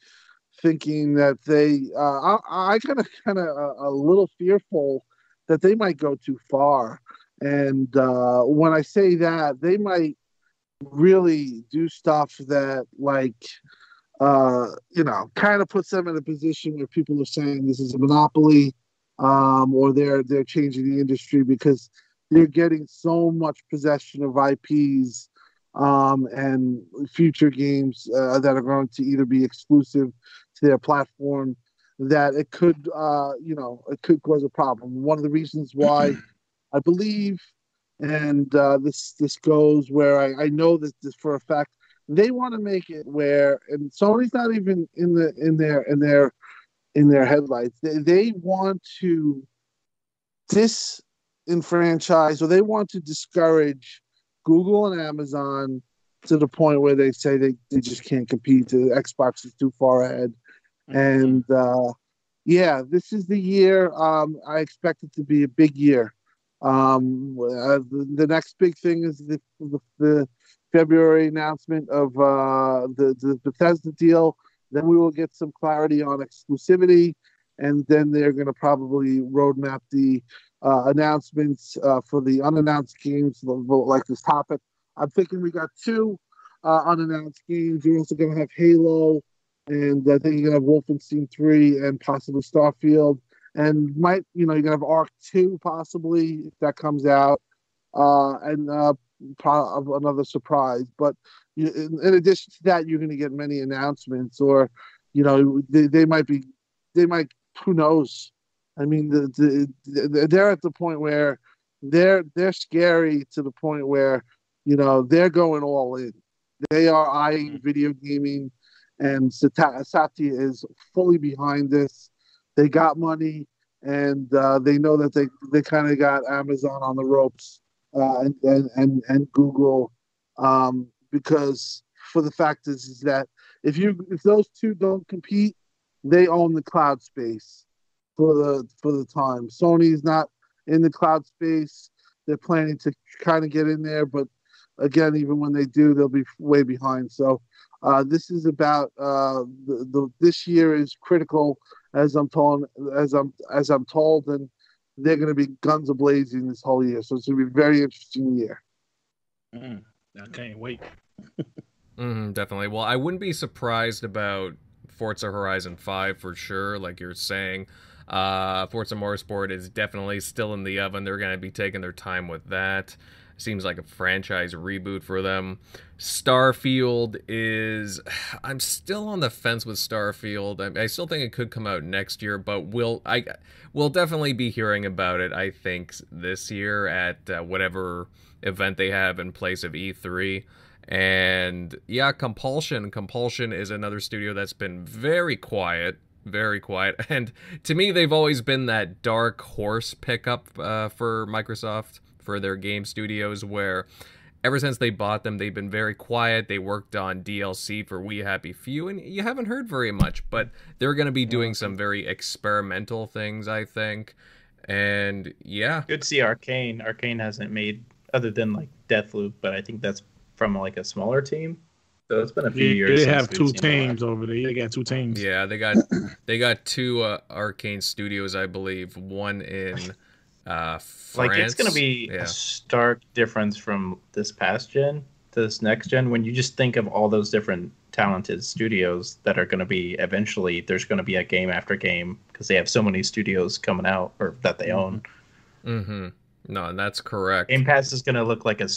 thinking that they uh, I, I kind of kind of a, a, little fearful that they might go too far, and uh, when I say that, they might really do stuff that like uh, you know, kind of puts them in a position where people are saying this is a monopoly, um, or they're they're changing the industry because they're getting so much possession of IPs um, and future games uh, that are going to either be exclusive to their platform that it could, uh, you know, it could cause a problem. One of the reasons why I believe, and uh, this this goes where I, I know that this for a fact they want to make it where, and Sony's not even in the in their in their in their headlights. They, they want to disenfranchise or they want to discourage Google and Amazon to the point where they say they, they just can't compete. The Xbox is too far ahead. Mm-hmm. And uh, yeah, this is the year. Um, I expect it to be a big year. Um, uh, the, the, next big thing is the, the, the February announcement of uh, the, the Bethesda deal. Then we will get some clarity on exclusivity, and then they're going to probably roadmap the uh, announcements uh, for the unannounced games like this topic. I'm thinking we got two uh, unannounced games. You're also going to have Halo, and I think you're going to have Wolfenstein 3 and possibly Starfield. And might, you know, you're going to have Ark 2 possibly if that comes out. Uh, and uh, another surprise. But in, in, addition to that, you're going to get many announcements, or you know, they, they might be, they might, who knows? I mean, the, the, the, they're at the point where they're they're scary to the point where you know they're going all in. They are eyeing mm-hmm. video gaming, and Satya is fully behind this. They got money, and uh, they know that they they kind of got Amazon on the ropes uh, and, and, and and Google um, because for the fact is, is that if you if those two don't compete, they own the cloud space for the for the time. Sony's not in the cloud space. They're planning to kind of get in there, but again, even when they do, they'll be way behind. So uh, this is about uh, the, the this year is critical as I'm told as I'm as I'm told, and they're going to be guns a blazing this whole year. So it's going to be a very interesting year. Mm, I can't wait. mm, definitely. Well, I wouldn't be surprised about Forza Horizon 5 for sure, like you're saying. Uh, Forza Motorsport is definitely still in the oven. They're going to be taking their time with that. Seems like a franchise reboot for them. Starfield is. I'm still on the fence with Starfield. I, I still think it could come out next year, but we'll I we'll definitely be hearing about it. I think this year at uh, whatever event they have in place of E3. And yeah, Compulsion. Compulsion is another studio that's been very quiet very quiet. And to me, they've always been that dark horse pickup uh, for Microsoft for their game studios where ever since they bought them, they've been very quiet. They worked on DLC for We Happy Few, and you haven't heard very much. But they're going to be doing some very experimental things, I think. And yeah, good to see Arkane. Arkane hasn't made other than like Deathloop, but I think that's from like a smaller team. So it's been a few years. They have two teams over there. They got two teams. Yeah, they got they got two uh, Arkane studios, I believe. One in uh, like it's going to be yeah. a stark difference from this past gen to this next gen when you just think of all those different talented studios that are going to be eventually there's going to be a game after game because they have so many studios coming out or that they own. Mm-hmm. No, and that's correct. Game Pass is going to look like a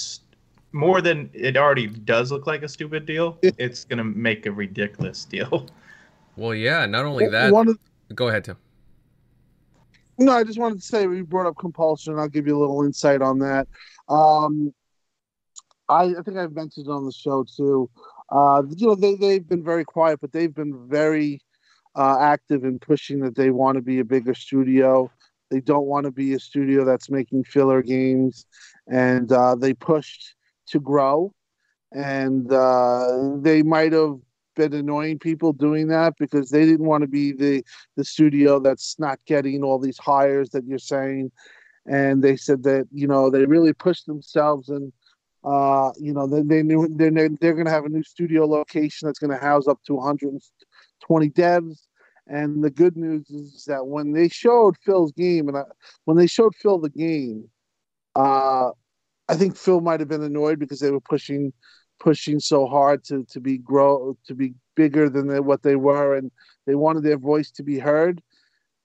more than it already does look like a stupid deal. It's going to make a ridiculous deal. Well, yeah. Not only that. Of, go ahead, Tim. No, I just wanted to say we brought up compulsion. I'll give you a little insight on that. Um, I, I think I've mentioned on the show too. Uh, you know, they they've been very quiet, but they've been very uh, active in pushing that they want to be a bigger studio. They don't want to be a studio that's making filler games, and uh, they pushed to grow. And uh, they might have been annoying people doing that because they didn't want to be the the studio that's not getting all these hires that you're saying. And they said that you know they really pushed themselves and uh you know they, they knew they're, they're going to have a new studio location that's going to house up to 120 devs. And the good news is that when they showed phil's game and I, when they showed phil the game uh i think phil might have been annoyed because they were pushing pushing so hard to to be grow to be bigger than they, what they were, and they wanted their voice to be heard.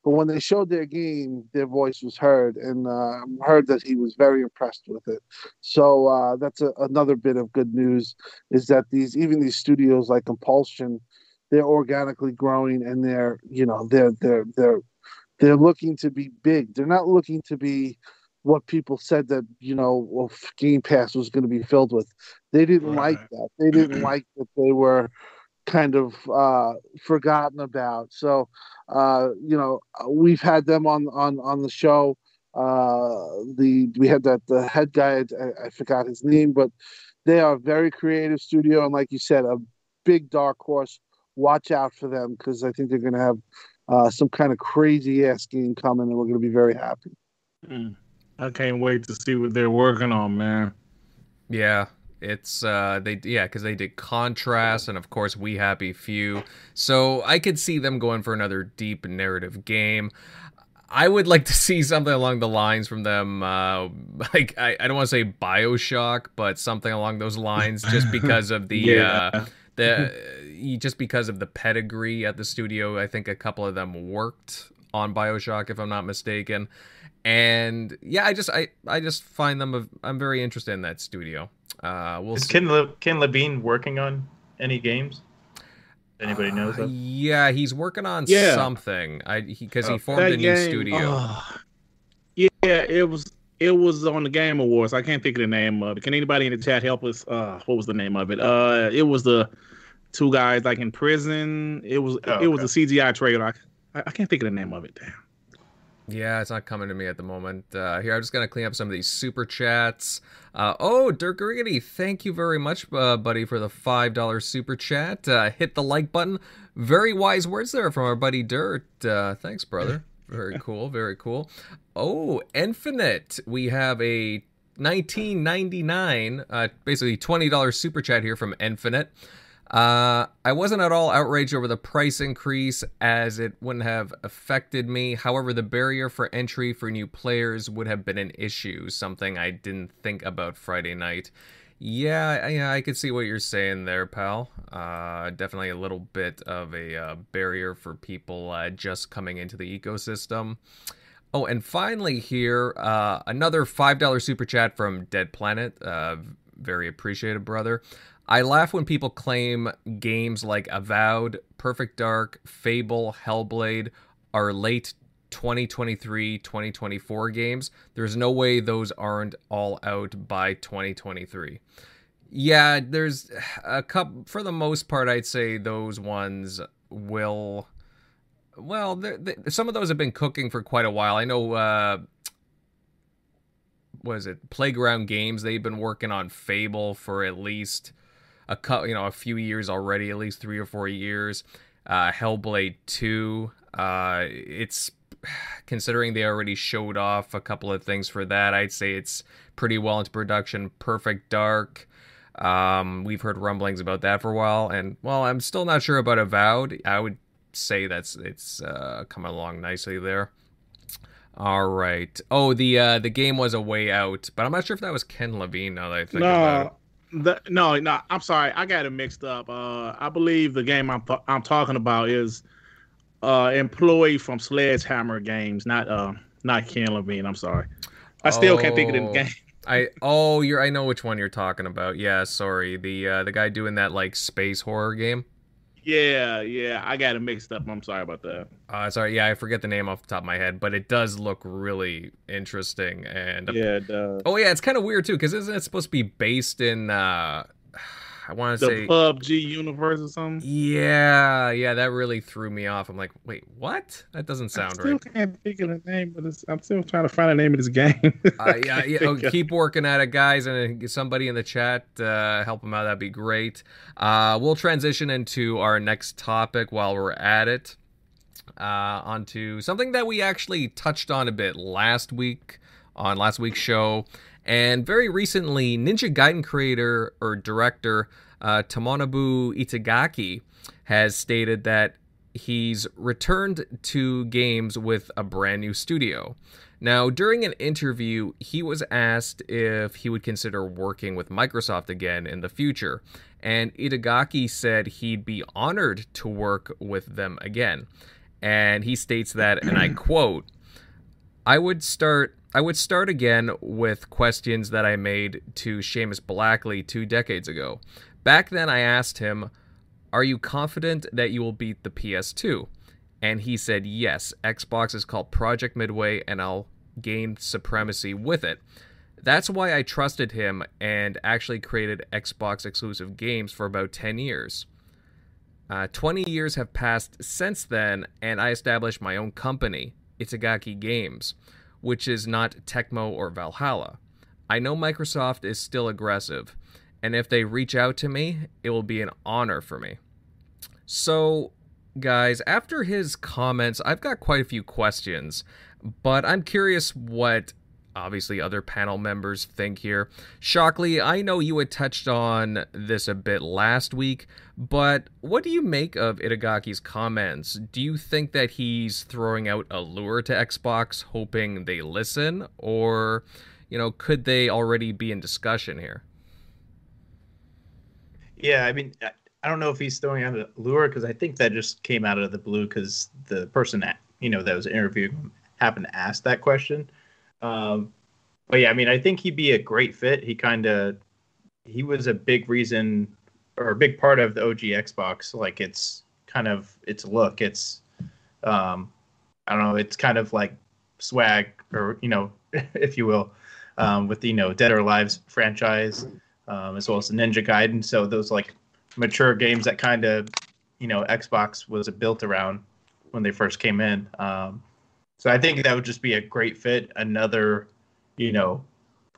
But when they showed their game, their voice was heard, and uh, heard that he was very impressed with it. So uh, that's a, another bit of good news is that these even these studios like Compulsion, they're organically growing, and they're you know they're they're they're they're looking to be big. They're not looking to be what people said that you know well, Game Pass was going to be filled with. They didn't Right. like that. They didn't like that they were kind of uh, forgotten about. So, uh, you know, we've had them on on on the show. Uh, the we had that the head guy. I, I forgot his name, but they are a very creative studio, and like you said, a big dark horse. Watch out for them because I think they're going to have uh, some kind of crazy ass game coming, and we're going to be very happy. Mm. I can't wait to see what they're working on, man. Yeah, it's uh they yeah because they did contrast and of course we happy few. So i could see them going for another deep narrative game. I would like to see something along the lines from them uh like i, I don't want to say bioshock but something along those lines just because of the Yeah. uh the just because of the pedigree at the studio. I think a couple of them worked on bioshock if i'm not mistaken. And yeah i just i i just find them of, i'm very interested in that studio uh we'll Is see. Ken, Le- Ken Levine working on any games? Anybody knows Uh, of? yeah he's working on Yeah. something i because he, Oh, formed a new game, studio oh, yeah, it was it was on the Game Awards. I can't think of the name of it. Can anybody in the chat help us? Uh, what was the name of it? Uh, it was the two guys like in prison. It was Oh, it was a CGI trailer. I, I can't think of the name of it. Damn. Yeah, it's not coming to me at the moment. Uh, here, I'm just gonna clean up some of these super chats. Uh, oh, Dirt Griggity, thank you very much, uh, buddy, for the five dollar super chat. Uh, hit the like button. Very wise words there from our buddy Dirt. Uh, thanks, brother. Very cool. Very cool. Oh, Infinite. We have a 1999, uh, basically $20 super chat here from Infinite. Uh, I wasn't at all outraged over the price increase as it wouldn't have affected me. However, the barrier for entry for new players would have been an issue, something I didn't think about Friday night. Yeah, yeah, I could see what you're saying there, pal. Uh, definitely a little bit of a uh, barrier for people uh, just coming into the ecosystem. Oh, and finally here, uh, another $5 super chat from Dead Planet. Uh, very appreciated, brother. I laugh when people claim games like Avowed, Perfect Dark, Fable, Hellblade are late 2023 2024 games. There's no way those aren't all out by 2023. Yeah, there's a couple, for the most part, I'd say those ones will. Well, they're- they some of those have been cooking for quite a while. I know uh, was it Playground Games? They've been working on Fable for at least a cou- you know a few years already, at least three or four years. Uh, Hellblade Two. Uh, it's considering they already showed off a couple of things for that. I'd say it's pretty well into production. Perfect Dark. Um, we've heard rumblings about that for a while, and well, I'm still not sure about Avowed. I would say that's it's uh, coming along nicely there. All right. Oh, the uh, the game was a way out, but I'm not sure if that was Ken Levine. Now that I think about it. No, the, no, no. I'm sorry, I got it mixed up. Uh, I believe the game I'm th- I'm talking about is uh employee from Sledgehammer Games, not uh not Ken Levine. I'm sorry. I still can't think of Oh. the game. I oh you're I know which one you're talking about. Yeah, sorry. The uh, the guy doing that like space horror game. Yeah, yeah, I got it mixed up. I'm sorry about that. Uh, sorry, yeah, I forget the name off the top of my head, but it does look really interesting. And Yeah, oh yeah, it's kind of weird too, because isn't it supposed to be based in? uh I want to the say PUBG universe or something. yeah, yeah. That really threw me off. I'm like, wait, what? That doesn't sound I still right. can't think of the name, but it's, I'm still trying to find the name of this game. Uh, yeah, yeah. Oh, keep working at it, guys, and somebody in the chat uh, help them out. That'd be great. Uh, we'll transition into our next topic while we're at it. Uh, onto something that we actually touched on a bit last week on last week's show, and very recently, Ninja Gaiden creator or director uh, Tomonobu Itagaki has stated that he's returned to games with a brand new studio. Now, during an interview, he was asked if he would consider working with Microsoft again in the future, and Itagaki said he'd be honored to work with them again. And he states that, and I quote, I would start I would start again with questions that I made to Seamus Blackley two decades ago. Back then I asked him, Are you confident that you will beat the PS2? And he said, Yes, Xbox is called Project Midway and I'll gain supremacy with it. That's why I trusted him and actually created Xbox exclusive games for about 10 years. Uh, 20 years have passed since then, and I established my own company, Itagaki Games, which is not Tecmo or Valhalla. I know Microsoft is still aggressive, and if they reach out to me, it will be an honor for me. So, guys, after his comments, I've got quite a few questions, but I'm curious what obviously other panel members think here. Shockley, I know you had touched on this a bit last week, but what do you make of Itagaki's comments? Do you think that he's throwing out a lure to Xbox hoping they listen or, you know, could they already be in discussion here? Yeah, I mean, I don't know if he's throwing out a lure because I think that just came out of the blue because the person that you know that was interviewing him happened to ask that question. Um, but yeah, I mean, I think he'd be a great fit. He kind of he was a big reason or a big part of the OG Xbox. Like it's kind of its look. It's um, I don't know. It's kind of like swag or you know, if you will, um, with the you know Dead or Alive franchise, um, as well as the Ninja Gaiden. So those like mature games that kind of you know Xbox was built around when they first came in. Um, so I think that would just be a great fit. Another, you know,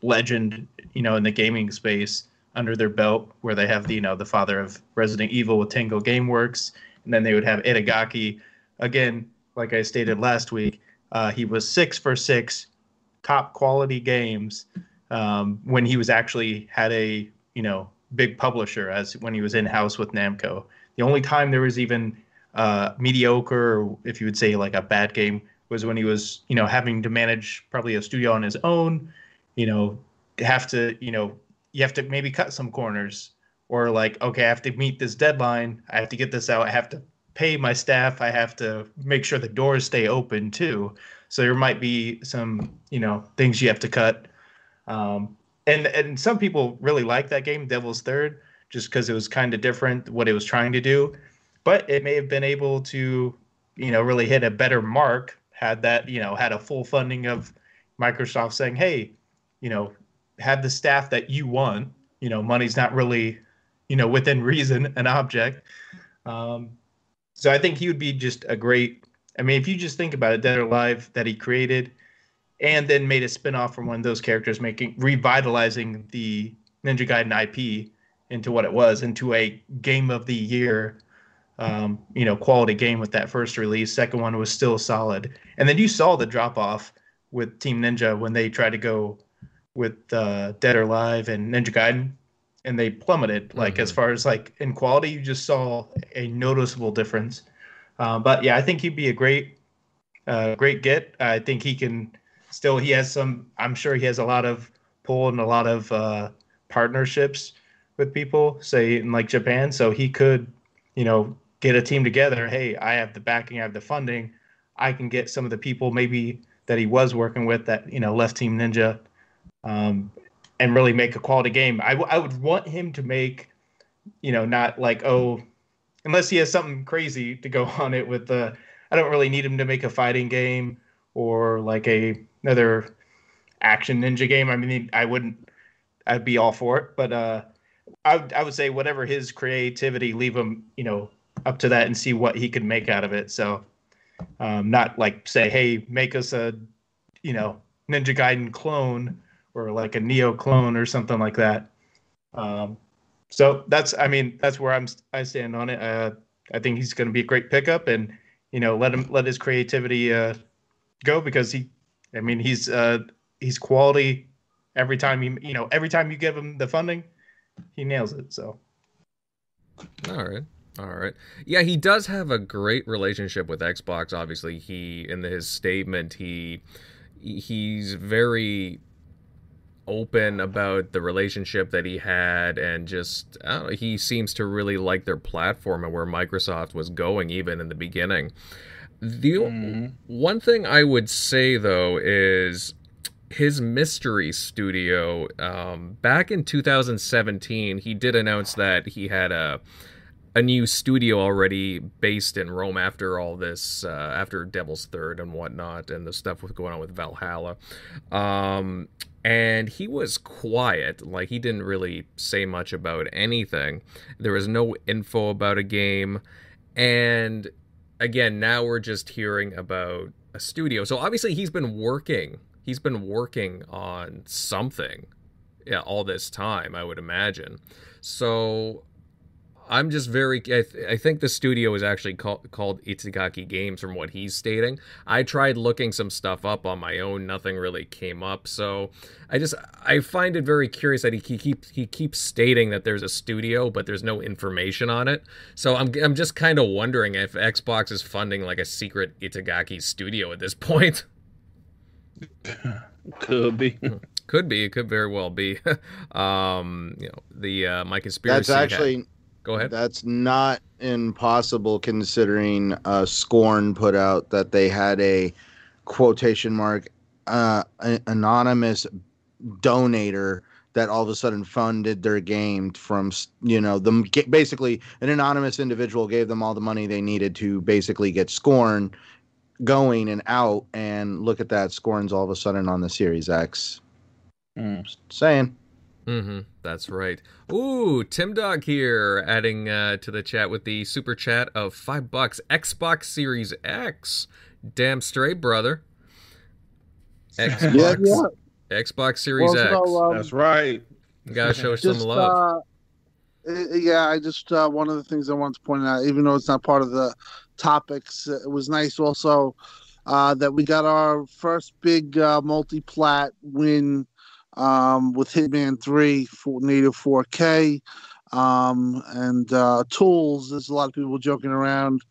legend, you know, in the gaming space under their belt, where they have the, you know, the father of Resident Evil with Tango GameWorks, and then they would have Itagaki. Again, like I stated last week, uh, he was six for six, top quality games um, when he was actually had a, you know, big publisher as when he was in house with Namco. The only time there was even uh, mediocre, or if you would say like a bad game, was when he was, you know, having to manage probably a studio on his own. You know, have to, you know, you have to maybe cut some corners, or like, okay, I have to meet this deadline. I have to get this out. I have to pay my staff. I have to make sure the doors stay open too. So there might be some, you know, things you have to cut. Um, and and some people really like that game, Devil's Third, just because it was kind of different what it was trying to do. But it may have been able to, you know, really hit a better mark had that, you know, had a full funding of Microsoft saying, hey, you know, have the staff that you want. You know, money's not really, you know, within reason an object. Um, so I think he would be just a great. I mean, if you just think about it, Dead or Alive that he created and then made a spin-off from one of those characters making revitalizing the ninja gaiden ip into what it was into a game of the year um, you know quality game with that first release. Second one was still solid. And then you saw the drop off with team ninja when they tried to go with uh, dead or alive and ninja gaiden and they plummeted like mm-hmm. as far as like in quality you just saw a noticeable difference. Uh, but yeah i think he'd be a great uh, great get. I think he can still he has some i'm sure he has a lot of pull and a lot of uh, partnerships with people say in like japan. So he could you know get a team together hey i have the backing i have the funding i can get some of the people maybe that he was working with that you know left team ninja um, and really make a quality game I, w- I would want him to make you know not like oh unless he has something crazy to go on it with the i don't really need him to make a fighting game or like a another action ninja game. I mean, I wouldn't, I'd be all for it, but uh, I I would say whatever his creativity, leave him, you know, up to that and see what he could make out of it. So, um, not like say, hey, make us a, you know, Ninja Gaiden clone or like a Nioh clone or something like that. Um, so that's, I mean, that's where I'm, I stand on it. Uh, I think he's going to be a great pickup, and you know, let him let his creativity uh, go because he I mean, he's uh, he's quality every time you you know every time you give him the funding, he nails it. So. All right. All right. Yeah, he does have a great relationship with Xbox. Obviously, he in his statement he he's very open about the relationship that he had and just know, he seems to really like their platform and where Microsoft was going even in the beginning. The mm-hmm. one thing I would say though is his mystery studio um, back in 2017 he did announce that he had a a new studio already based in Rome after all this, uh, after Devil's Third and whatnot, and the stuff with going on with Valhalla. Um, and he was quiet, like he didn't really say much about anything. There was no info about a game, and again, now we're just hearing about a studio. So obviously, he's been working. He's been working on something yeah, all this time, I would imagine. So I'm just very. I, th- I, think the studio is actually call- called Itagaki Games, from what he's stating. I tried looking some stuff up on my own. Nothing really came up. So I just I find it very curious that he, he keeps he keeps stating that there's a studio, but there's no information on it. So I'm I'm just kind of wondering if Xbox is funding like a secret Itagaki studio at this point. Could be. Could be. It could very well be. um, you know, the uh, my conspiracy. That's actually. Had... Go ahead. That's not impossible considering uh, Scorn put out that they had a quotation mark uh, anonymous donator that all of a sudden funded their game from you know them basically an anonymous individual gave them all the money they needed to basically get Scorn going and out and look at that Scorn's all of a sudden on the Series X Mm. saying. Mm-hmm. That's right. Ooh, Tim Dog here, adding uh, to the chat with the super chat of five bucks. Xbox Series X. Damn straight, brother. Xbox. yeah, yeah. Xbox Series well, so, X. Um, That's right. You gotta show just, some love. Uh, yeah, I just uh, one of the things I wanted to point out, even though it's not part of the topics, it was nice also uh, that we got our first big uh, multi-plat win um, with Hitman 3 for native 4K um, and uh, tools. There's a lot of people joking around.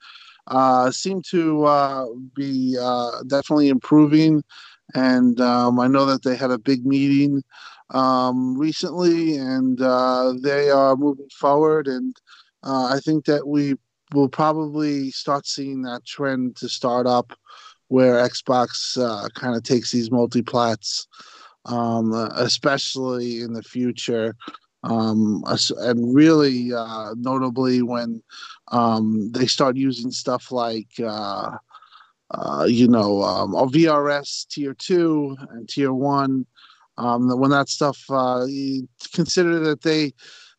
Uh, seem to uh, be uh, definitely improving, and um, I know that they had a big meeting um, recently, and uh, they are moving forward. And uh, I think that we will probably start seeing that trend to start up, where Xbox kind of takes these multi plats um, especially in the future. Um, and really uh, notably when um, they start using stuff like uh, uh, you know um, VRS tier two and tier one. Um, when that stuff, uh, consider that they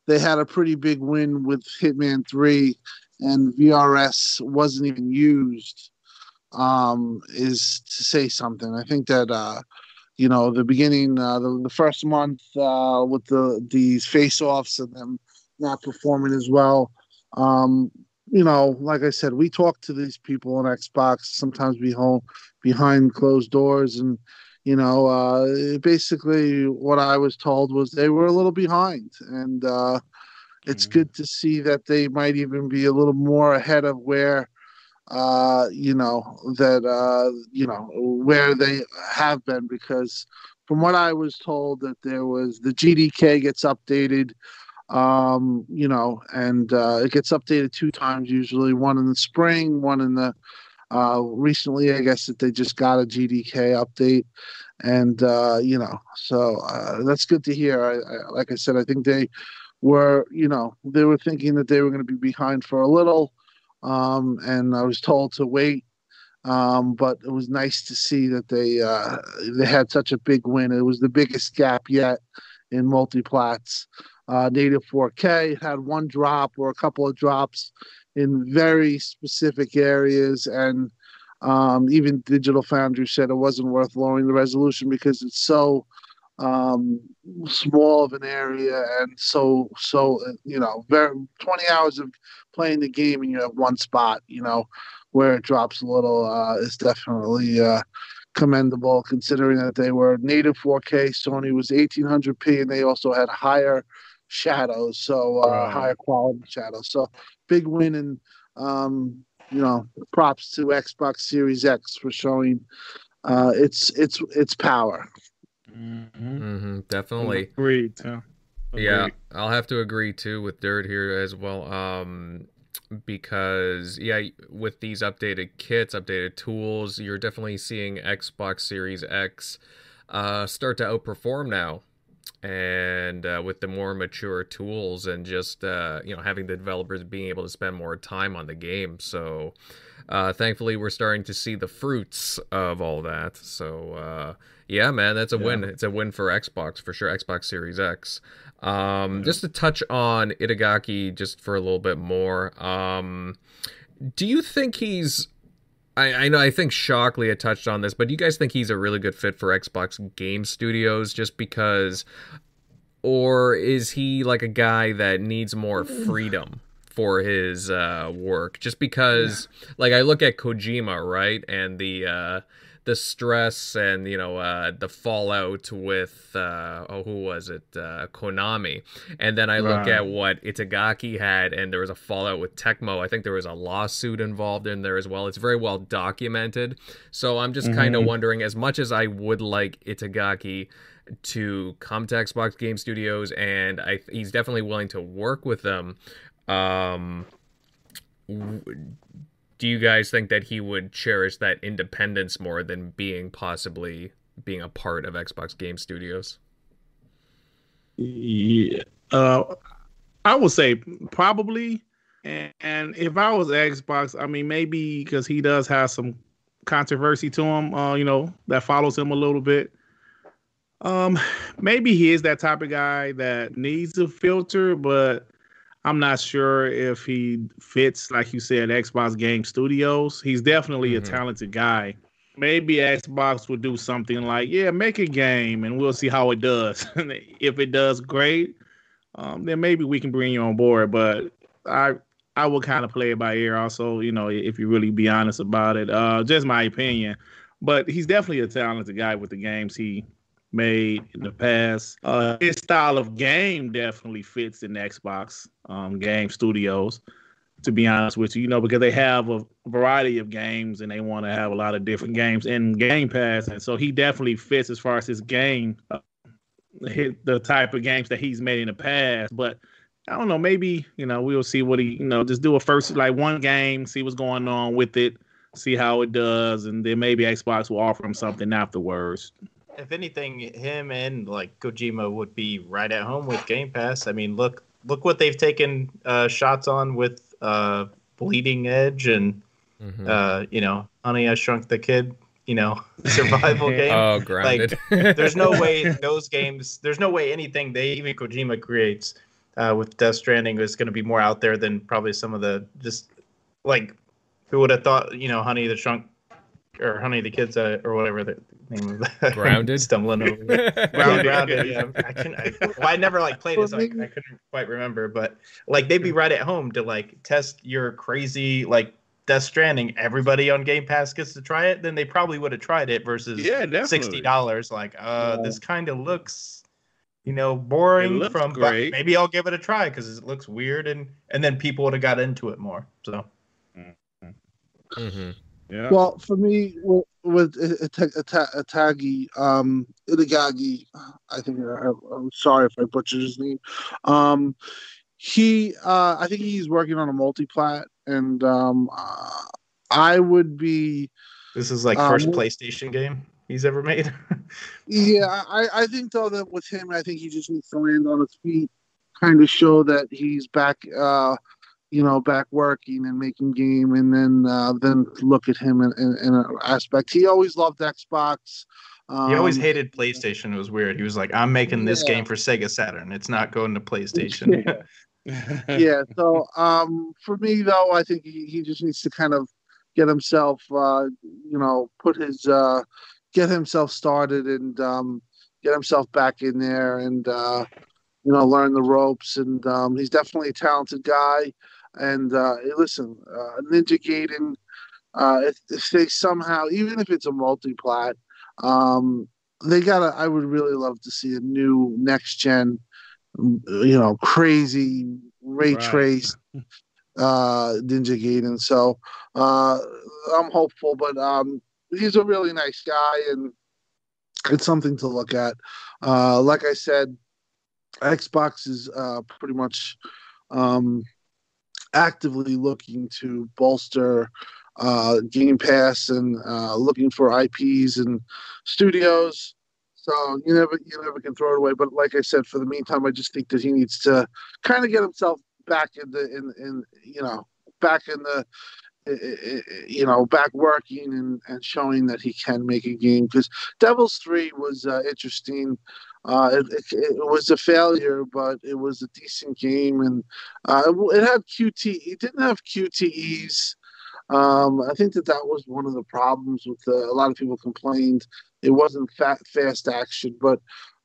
they had a pretty big win with Hitman three, and VRS wasn't even used. Um, is to say something. I think that uh, you know the beginning uh, the, the first month uh, with the these face offs and them not performing as well um, you know like i said we talk to these people on xbox sometimes we home behind closed doors and you know uh, basically what i was told was they were a little behind and uh, it's mm-hmm. good to see that they might even be a little more ahead of where uh, you know, that, uh, you know, where they have been because from what I was told that there was the GDK gets updated, um, you know, and uh, it gets updated two times usually, one in the spring, one in the, uh, recently, I guess that they just got a GDK update and, uh, you know, so uh, that's good to hear. I, I, like I said, I think they were, you know, they were thinking that they were going to be behind for a little, um, and I was told to wait. Um, but it was nice to see that they uh, they had such a big win. It was the biggest gap yet in multiplats. Uh, native 4K had one drop or a couple of drops in very specific areas, and um, even Digital Foundry said it wasn't worth lowering the resolution because it's so um, small of an area and so so you know very 20 hours of playing the game and you have one spot you know where it drops a little uh, is definitely uh, commendable considering that they were native 4K. Sony was 1800p and they also had higher shadows, so uh, right. higher quality shadows. So big win and um, you know props to Xbox Series X for showing uh, its its its power. Mm-hmm. Mm-hmm, definitely. Agreed. Too. Yeah, I'll have to agree too with Dirt here as well. Um, because yeah, with these updated kits, updated tools, you're definitely seeing Xbox Series X uh, start to outperform now. and uh, with the more mature tools and just uh, you know having the developers being able to spend more time on the game so uh, thankfully we're starting to see the fruits of all that. So uh, yeah man that's a yeah. win. It's a win for xbox for sure xbox series x. Um, yeah. just to touch on itagaki just for a little bit more um, do you think he's I, I know I think Shockley had touched on this, but do you guys think he's a really good fit for Xbox Game Studios just because or is he like a guy that needs more freedom for his uh, work? Just because yeah. like I look at Kojima, right? And the uh the stress and you know uh, the fallout with uh, oh who was it uh, Konami, and then I look at what Itagaki had, and there was a fallout with Tecmo. I think there was a lawsuit involved in there as well. It's very well documented. So I'm just mm-hmm. kind of wondering, as much as I would like Itagaki to come to Xbox Game Studios, and I, he's definitely willing to work with them. Um, do you guys think that he would cherish that independence more than being possibly being a part of Xbox Game Studios? Yeah, uh, I would say probably. And, and if I was Xbox, I mean, maybe because he does have some controversy to him, uh, you know, that follows him a little bit. Um, maybe he is that type of guy that needs a filter, but I'm not sure if he fits, like you said, Xbox Game Studios. He's definitely mm-hmm. a talented guy. Maybe Xbox would do something like, yeah, make a game and we'll see how it does. if it does great, um, then maybe we can bring you on board. But I I will kind of play it by ear also, you know, if you really be honest about it. Uh, just my opinion. But he's definitely a talented guy with the games he made in the past. Uh, his style of game definitely fits in Xbox um, Game Studios. To be honest with you, you know, because they have a variety of games and they want to have a lot of different games in Game Pass, and so he definitely fits as far as his game, uh, hit the type of games that he's made in the past. But I don't know, maybe you know we'll see what he, you know, just do a first like one game, see what's going on with it, see how it does, and then maybe Xbox will offer him something afterwards if anything, him and like Kojima would be right at home with Game Pass. I mean, look look what they've taken uh, shots on with uh, Bleeding Edge and mm-hmm. uh, you know, Honey I Shrunk the Kid. You know, survival game. oh, grounded. Like, there's no way those games. There's no way anything they even Kojima creates uh, with Death Stranding is going to be more out there than probably some of the just like who would have thought you know Honey the Shrunk or Honey the Kids uh, or whatever the name of that. Grounded. Stumbling over. grounded. grounded. Yeah. I can. I, well, I never like played it, so I, I, couldn't quite remember. But like they'd be right at home to like test your crazy like Death Stranding. Everybody on Game Pass gets to try it. Then they probably would have tried it versus yeah, sixty dollars. Like, uh, this kind of looks. You know, boring from, great. but maybe I'll give it a try because it looks weird, and and then people would have got into it more. So, mm-hmm. Yeah. Well, for me, with, Itagi, um, Itagagi, I think I, am sorry if I butchered his name. Um, he, uh, I think he's working on a multi-plat, and um, uh, I would be. This is like first um, PlayStation game he's ever made. yeah, I, I think though that with him, I think he just needs to land on his feet, kind of show that he's back. Uh, you know, back working and making game, and then uh, then look at him in, in, in, an aspect. He always loved Xbox. Um, he always um, hated PlayStation. It was weird. He was like, "I'm making this yeah. game for Sega Saturn. It's not going to PlayStation." yeah. yeah. So um, for me, though, I think he, he just needs to kind of get himself, uh, you know, put his uh, get himself started and um, get himself back in there and uh, you know learn the ropes. And um, he's definitely a talented guy. And uh, listen, uh, Ninja Gaiden, uh, if, if, they somehow, even if it's a multi-plat, um, they gotta. I would really love to see a new next gen, you know, crazy ray right. trace uh, Ninja Gaiden. So uh, I'm hopeful, but um, he's a really nice guy, and it's something to look at. Uh, like I said, Xbox is uh, pretty much um, actively looking to bolster uh, Game Pass and uh, looking for IPs and studios. So you never you never can throw it away. But like I said, for the meantime, I just think that he needs to kind of get himself back in the in in you know back in the you know back working and, and showing that he can make a game because Devil's Third was uh, interesting. Uh, it, it, it, was a failure, but it was a decent game, and uh, it, had QT. It didn't have QTEs. Um, I think that that was one of the problems with the, a lot of people complained it wasn't fat, fast action, but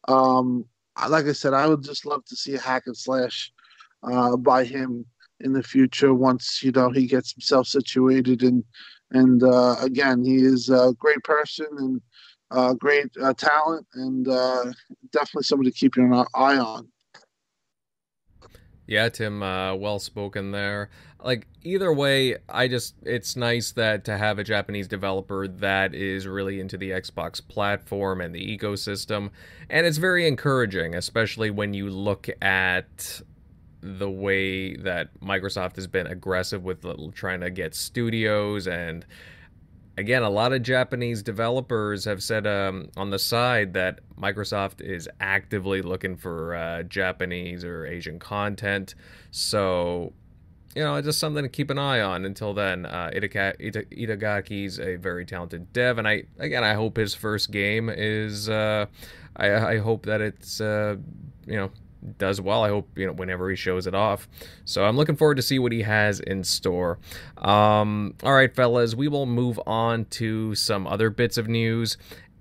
um, like I said, I would just love to see a hack and slash uh, by him in the future once you know he gets himself situated and and uh, again he is a great person and uh, great uh, talent and uh, definitely somebody to keep your eye on. Yeah, Tim, uh, well spoken there. Like either way, I just it's nice that to have a Japanese developer that is really into the Xbox platform and the ecosystem, and it's very encouraging, especially when you look at the way that Microsoft has been aggressive with trying to get studios and again, a lot of Japanese developers have said um, on the side that Microsoft is actively looking for uh, Japanese or Asian content. So, you know, just something to keep an eye on. Until then, uh, Itaka- Ita- Itagaki's a very talented dev, and I again, I hope his first game is. Uh, I, I hope that it's uh, you know does well. I hope you know whenever he shows it off. So I'm looking forward to see what he has in store. Um, all right, fellas, we will move on to some other bits of news.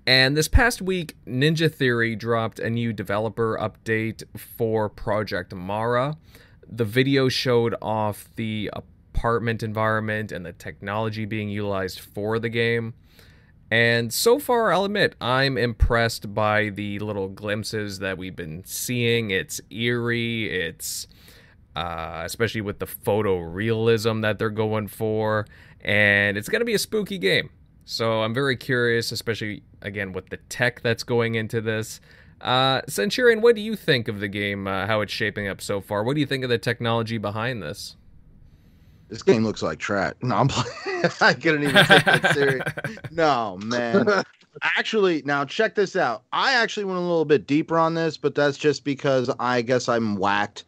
And this past week, Ninja Theory dropped a new developer update for Project Mara. The video showed off the apartment environment and the technology being utilized for the game. And so far, I'll admit, I'm impressed by the little glimpses that we've been seeing. It's eerie, it's uh, especially with the photorealism that they're going for, and it's going to be a spooky game. So I'm very curious, especially again with the tech that's going into this. Uh, Centurion, what do you think of the game? Uh, how it's shaping up so far? What do you think of the technology behind this? This game looks like trash. No, I'm playing. I couldn't even take that serious. No, man. Actually, now check this out. I actually went a little bit deeper on this, but that's just because I guess I'm whacked.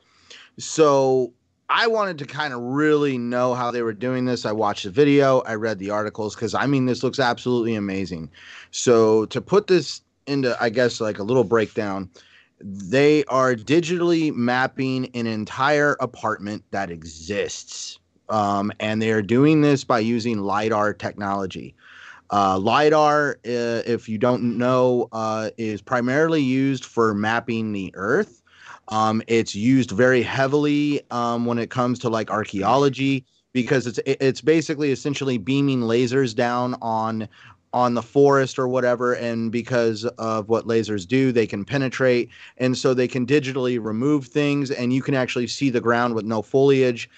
So I wanted to kind of really know how they were doing this. I watched the video, I read the articles because I mean, this looks absolutely amazing. So to put this into, I guess, like a little breakdown, they are digitally mapping an entire apartment that exists um, and they are doing this by using LiDAR technology. Uh, LiDAR, uh, if you don't know, uh, is primarily used for mapping the Earth. Um, it's used very heavily um, when it comes to like archaeology because it's it's basically essentially beaming lasers down on on the forest or whatever and because of what lasers do they can penetrate and so they can digitally remove things and you can actually see the ground with no foliage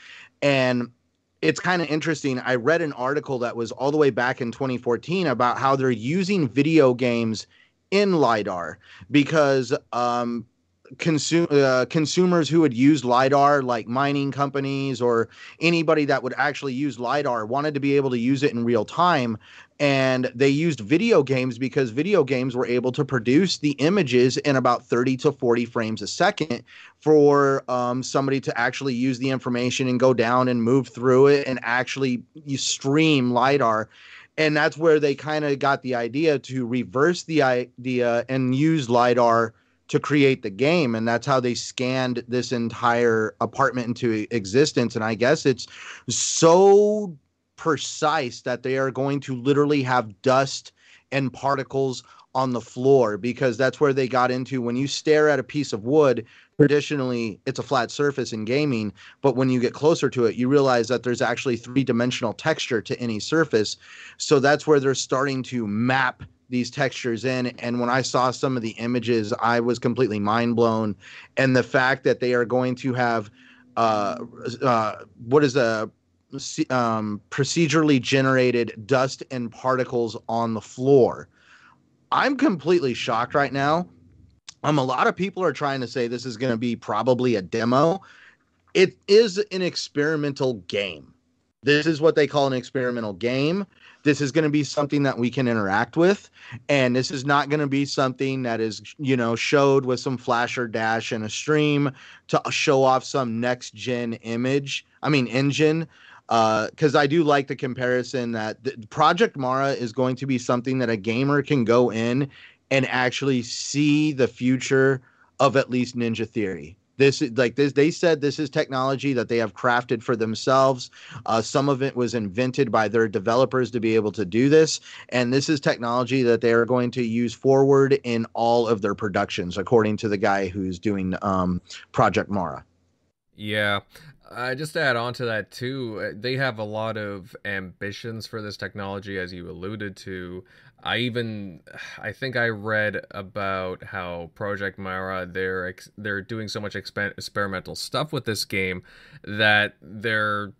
and it's kind of interesting. I read an article that was all the way back in 2014 about how they're using video games in LiDAR because um, consume uh, consumers who would use lidar like mining companies or anybody that would actually use lidar wanted to be able to use it in real time and they used video games because video games were able to produce the images in about 30 to 40 frames a second for um, somebody to actually use the information and go down and move through it and actually you stream lidar. And that's where they kind of got the idea to reverse the idea and use lidar to create the game. And that's how they scanned this entire apartment into existence. And i guess it's so precise that they are going to literally have dust and particles on the floor because that's where they got into when you stare at a piece of wood traditionally it's a flat surface in gaming but when you get closer to it you realize that there's actually three-dimensional texture to any surface. So that's where they're starting to map these textures in. And when i saw some of the images i was completely mind blown. And the fact that they are going to have uh, uh, what is a um, procedurally generated dust and particles on the floor. I'm completely shocked right now. Um a lot of people are trying to say this is going to be probably a demo. It is an experimental game. This is what they call an experimental game. This is going to be something that we can interact with and this is not going to be something that is you know showed with some flasher dash in a stream to show off some next gen image i mean engine because uh, I do like the comparison that the, Project Mara is going to be something that a gamer can go in and actually see the future of at least Ninja Theory. This is like this. They said this is technology that they have crafted for themselves. Uh, some of it was invented by their developers to be able to do this, and this is technology that they are going to use forward in all of their productions, according to the guy who's doing um, Project Mara. Yeah, uh, just add on to that too, uh, they have a lot of ambitions for this technology, as you alluded to. I even, I think I read about how Project Mara they're they're doing so much exp- experimental stuff with this game that they're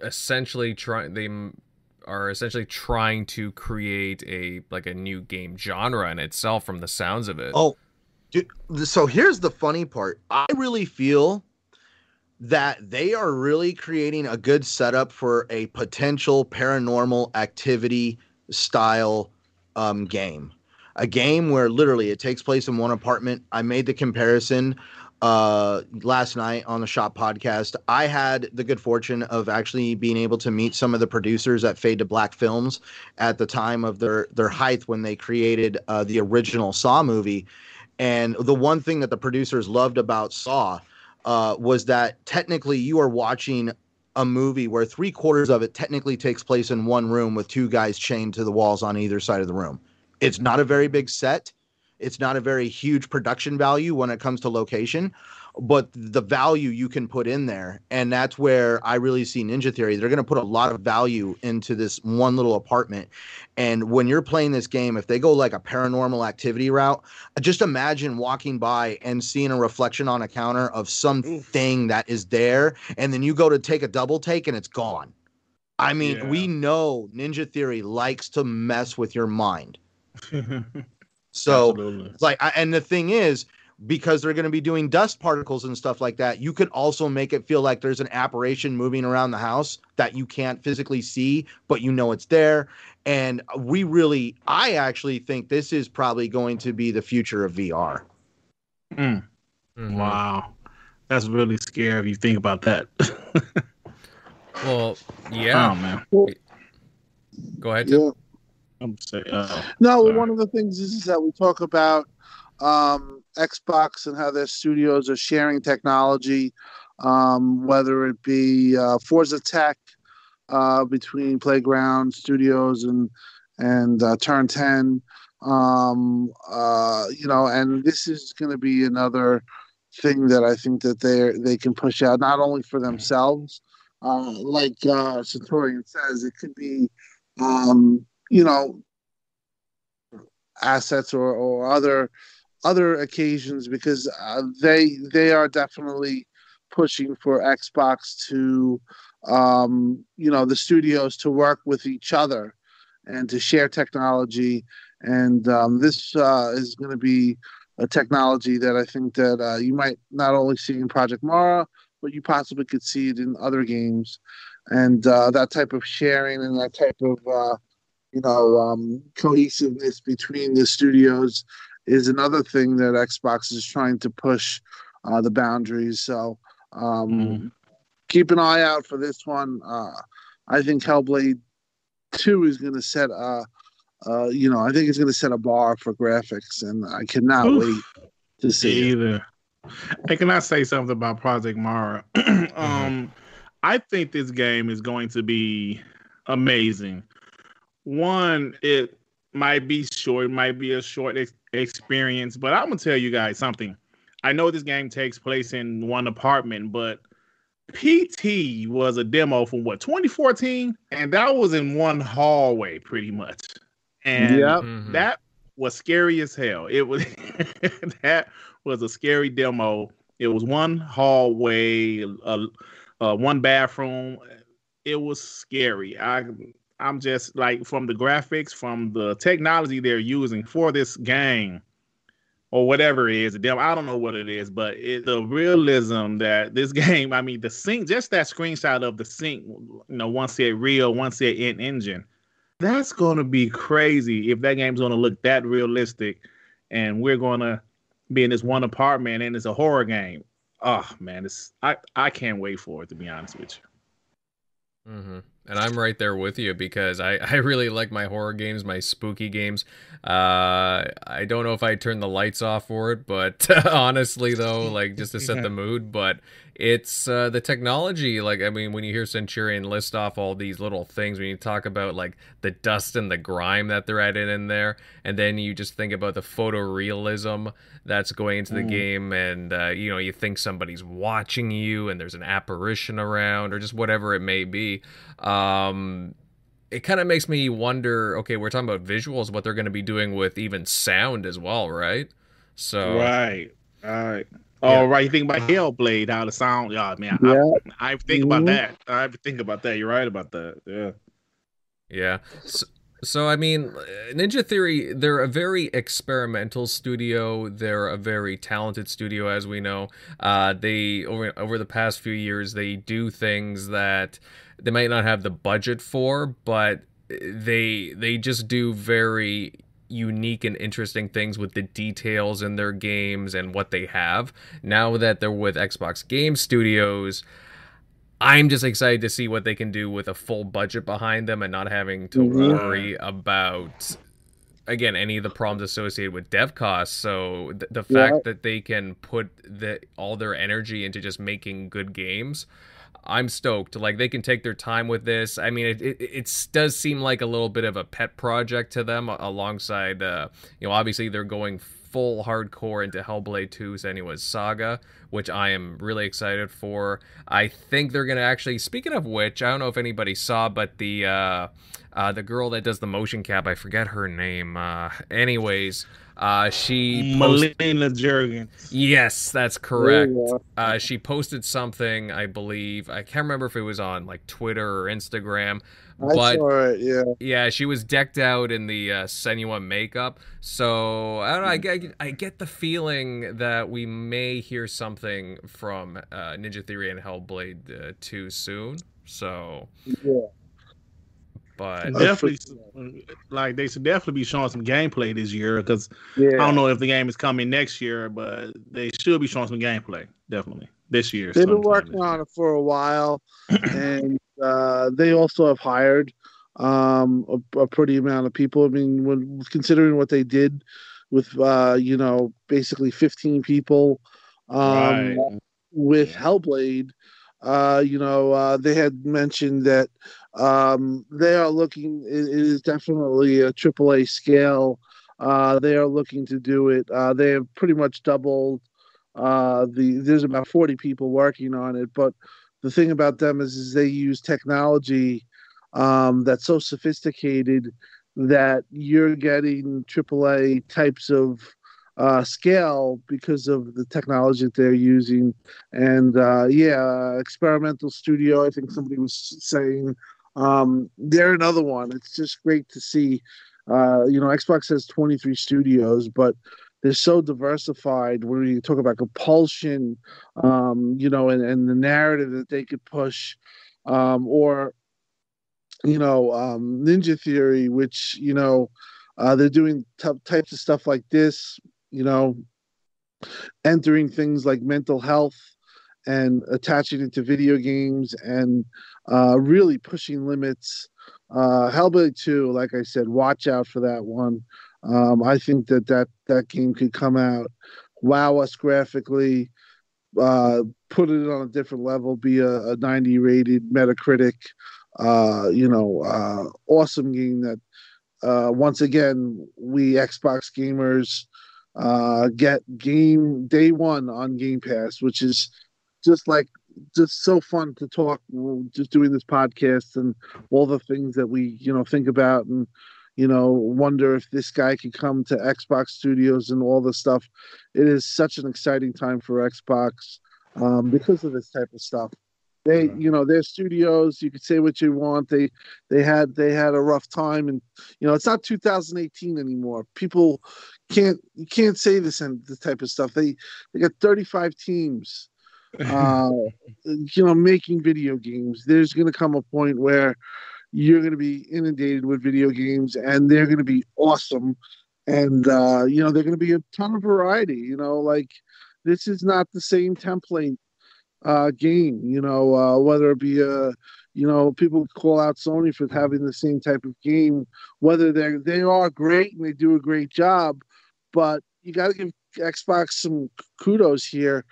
essentially trying they are essentially trying to create a like a new game genre in itself from the sounds of it. Oh, dude, so here's the funny part. I really feel that they are really creating a good setup for a potential paranormal activity style um, game. A game where literally it takes place in one apartment. I made the comparison uh, last night on the Shop podcast. I had the good fortune of actually being able to meet some of the producers at Fade to Black Films at the time of their their height when they created uh, the original Saw movie. And the one thing that the producers loved about Saw uh, was that technically you are watching a movie where three quarters of it technically takes place in one room with two guys chained to the walls on either side of the room. It's not a very big set. It's not a very huge production value when it comes to location, but the value you can put in there. And that's where I really see Ninja Theory. They're going to put a lot of value into this one little apartment. And when you're playing this game, if they go like a paranormal activity route, just imagine walking by and seeing a reflection on a counter of something that is there. And then you go to take a double take and it's gone. I mean, yeah. we know Ninja Theory likes to mess with your mind. so, Absolutely. like, I, and the thing is, because they're going to be doing dust particles and stuff like that, you could also make it feel like there's an apparition moving around the house that you can't physically see, but you know it's there. And we really, I actually think this is probably going to be the future of VR. Mm. Mm-hmm. Wow. That's really scary if you think about that. well, yeah. Oh, man. Go ahead. Yeah. I'm saying, uh, no, sorry. one of the things is, is that we talk about um, Xbox and how their studios are sharing technology, um, whether it be uh, Forza Tech uh, between Playground Studios and and uh, Turn Ten. Um, uh, you know, and this is going to be another thing that I think that they they can push out not only for themselves, uh, like uh, Centurion says, it could be, um, you know, assets or or other other occasions because uh, they they are definitely pushing for Xbox to um, you know the studios to work with each other and to share technology. And um, this uh, is going to be a technology that I think that uh, you might not only see in Project Mara but you possibly could see it in other games. And uh, that type of sharing and that type of uh, you know um, cohesiveness between the studios is another thing that Xbox is trying to push uh, the boundaries. So um, mm. keep an eye out for this one. Uh, I think Hellblade Two is going to set a, uh, you know, I think it's going to set a bar for graphics, and I cannot Oof. wait to see either. It. Can I say something about Project Mara? Mm-hmm. um, I think this game is going to be amazing. One, it might be short, it might be a short ex- experience, but I'm gonna tell you guys something. I know this game takes place in one apartment, but PT was a demo from what 2014, and that was in one hallway pretty much, and yep. mm-hmm. that was scary as hell. It was that was a scary demo. It was one hallway, uh, uh, one bathroom. It was scary. I I'm just like from the graphics, from the technology they're using for this game, or whatever it is. I don't know what it is, but it, the realism that this game. I mean, the sync, just that screenshot of the sync. You know, one said real, one said in engine. That's gonna be crazy if that game's gonna look that realistic, and we're gonna be in this one apartment and it's a horror game. Oh man, it's I I can't wait for it to be honest with you. Mm-hmm. And I'm right there with you because I, I really like my horror games, my spooky games. Uh, I don't know if I turn the lights off for it, but honestly, though, like just to set the mood. But it's uh, the technology. Like, I mean, when you hear Centurion list off all these little things, when you talk about like the dust and the grime that they're adding in there, and then you just think about the photorealism that's going into the mm. game, and uh, you know, you think somebody's watching you, and there's an apparition around, or just whatever it may be. Um, it kind of makes me wonder. Okay, we're talking about visuals, what they're going to be doing with even sound as well, right? So right, right. Oh, yeah. right. You think about Hellblade, how the sound, yeah, man. Yeah. I, I think mm-hmm. about that. I think about that. You're right about that. Yeah. Yeah. So, so, I mean, Ninja Theory, they're a very experimental studio. They're a very talented studio, as we know. Uh, they over over the past few years, they do things that they might not have the budget for, but they they just do very unique and interesting things with the details in their games and what they have. Now that they're with Xbox Game Studios, I'm just excited to see what they can do with a full budget behind them and not having to mm-hmm. worry about again any of the problems associated with dev costs. So th- the fact yeah. that they can put the all their energy into just making good games I'm stoked. Like they can take their time with this. I mean, it it, it does seem like a little bit of a pet project to them, alongside, uh, you know, obviously they're going full hardcore into Hellblade 2 anyways Saga, which I am really excited for. I think they're gonna actually. Speaking of which, I don't know if anybody saw, but the uh, uh, the girl that does the motion cap, I forget her name. Uh, anyways. Uh, she post- Melina Juergens. Yes, that's correct. Uh, she posted something, I believe. I can't remember if it was on like Twitter or Instagram. I but saw it, yeah. Yeah, she was decked out in the uh, Senua makeup. So I don't know. I get, I get the feeling that we may hear something from uh, Ninja Theory and Hellblade uh, 2 soon. So yeah. But definitely, like they should definitely be showing some gameplay this year because yeah. I don't know if the game is coming next year, but they should be showing some gameplay definitely this year. They've been working on it for a while, and uh, they also have hired um, a, a, pretty amount of people. I mean, when considering what they did with uh, you know basically 15 people um, right. with Hellblade. Uh, you know, uh, they had mentioned that um, they are looking. It, is definitely a AAA scale. Uh, they are looking to do it. Uh, they have pretty much doubled uh, the. There's about 40 people working on it, but the thing about them is, is they use technology um, that's so sophisticated that you're getting AAA types of uh, scale because of the technology that they're using. And uh, yeah, experimental studio. I think somebody was saying um, they're another one. It's just great to see. Uh, you know, Xbox has 23 studios, but they're so diversified when you talk about compulsion, um, you know, and, and the narrative that they could push, um, or, you know, um, Ninja Theory, which, you know, uh, they're doing t- types of stuff like this, you know, entering things like mental health and attaching it to video games and uh, really pushing limits. Uh, Hellblade 2, like I said, watch out for that one. Um, I think that, that that game could come out, wow us graphically, uh, put it on a different level, be a, a 90 rated Metacritic, uh, you know, uh, awesome game that, uh, once again, we Xbox gamers uh, get game day one on Game Pass, which is just like just so fun to talk just doing this podcast and all the things that we you know think about and you know wonder if this guy could come to xbox studios and all the stuff. It is such an exciting time for xbox um, because of this type of stuff. They you know their studios you could say what you want. They they had they had a rough time and you know it's not 2018 anymore. People can't you can't say this and the type of stuff. They they got 35 teams uh, you know, making video games. There's going to come a point where, you're going to be inundated with video games, and they're going to be awesome. And uh, you know, they're going to be a ton of variety. You know, like this is not the same template uh, game. You know, uh, whether it be a you know, people call out Sony for having the same type of game. Whether they're they are great and they do a great job, but you got to give Xbox some kudos here.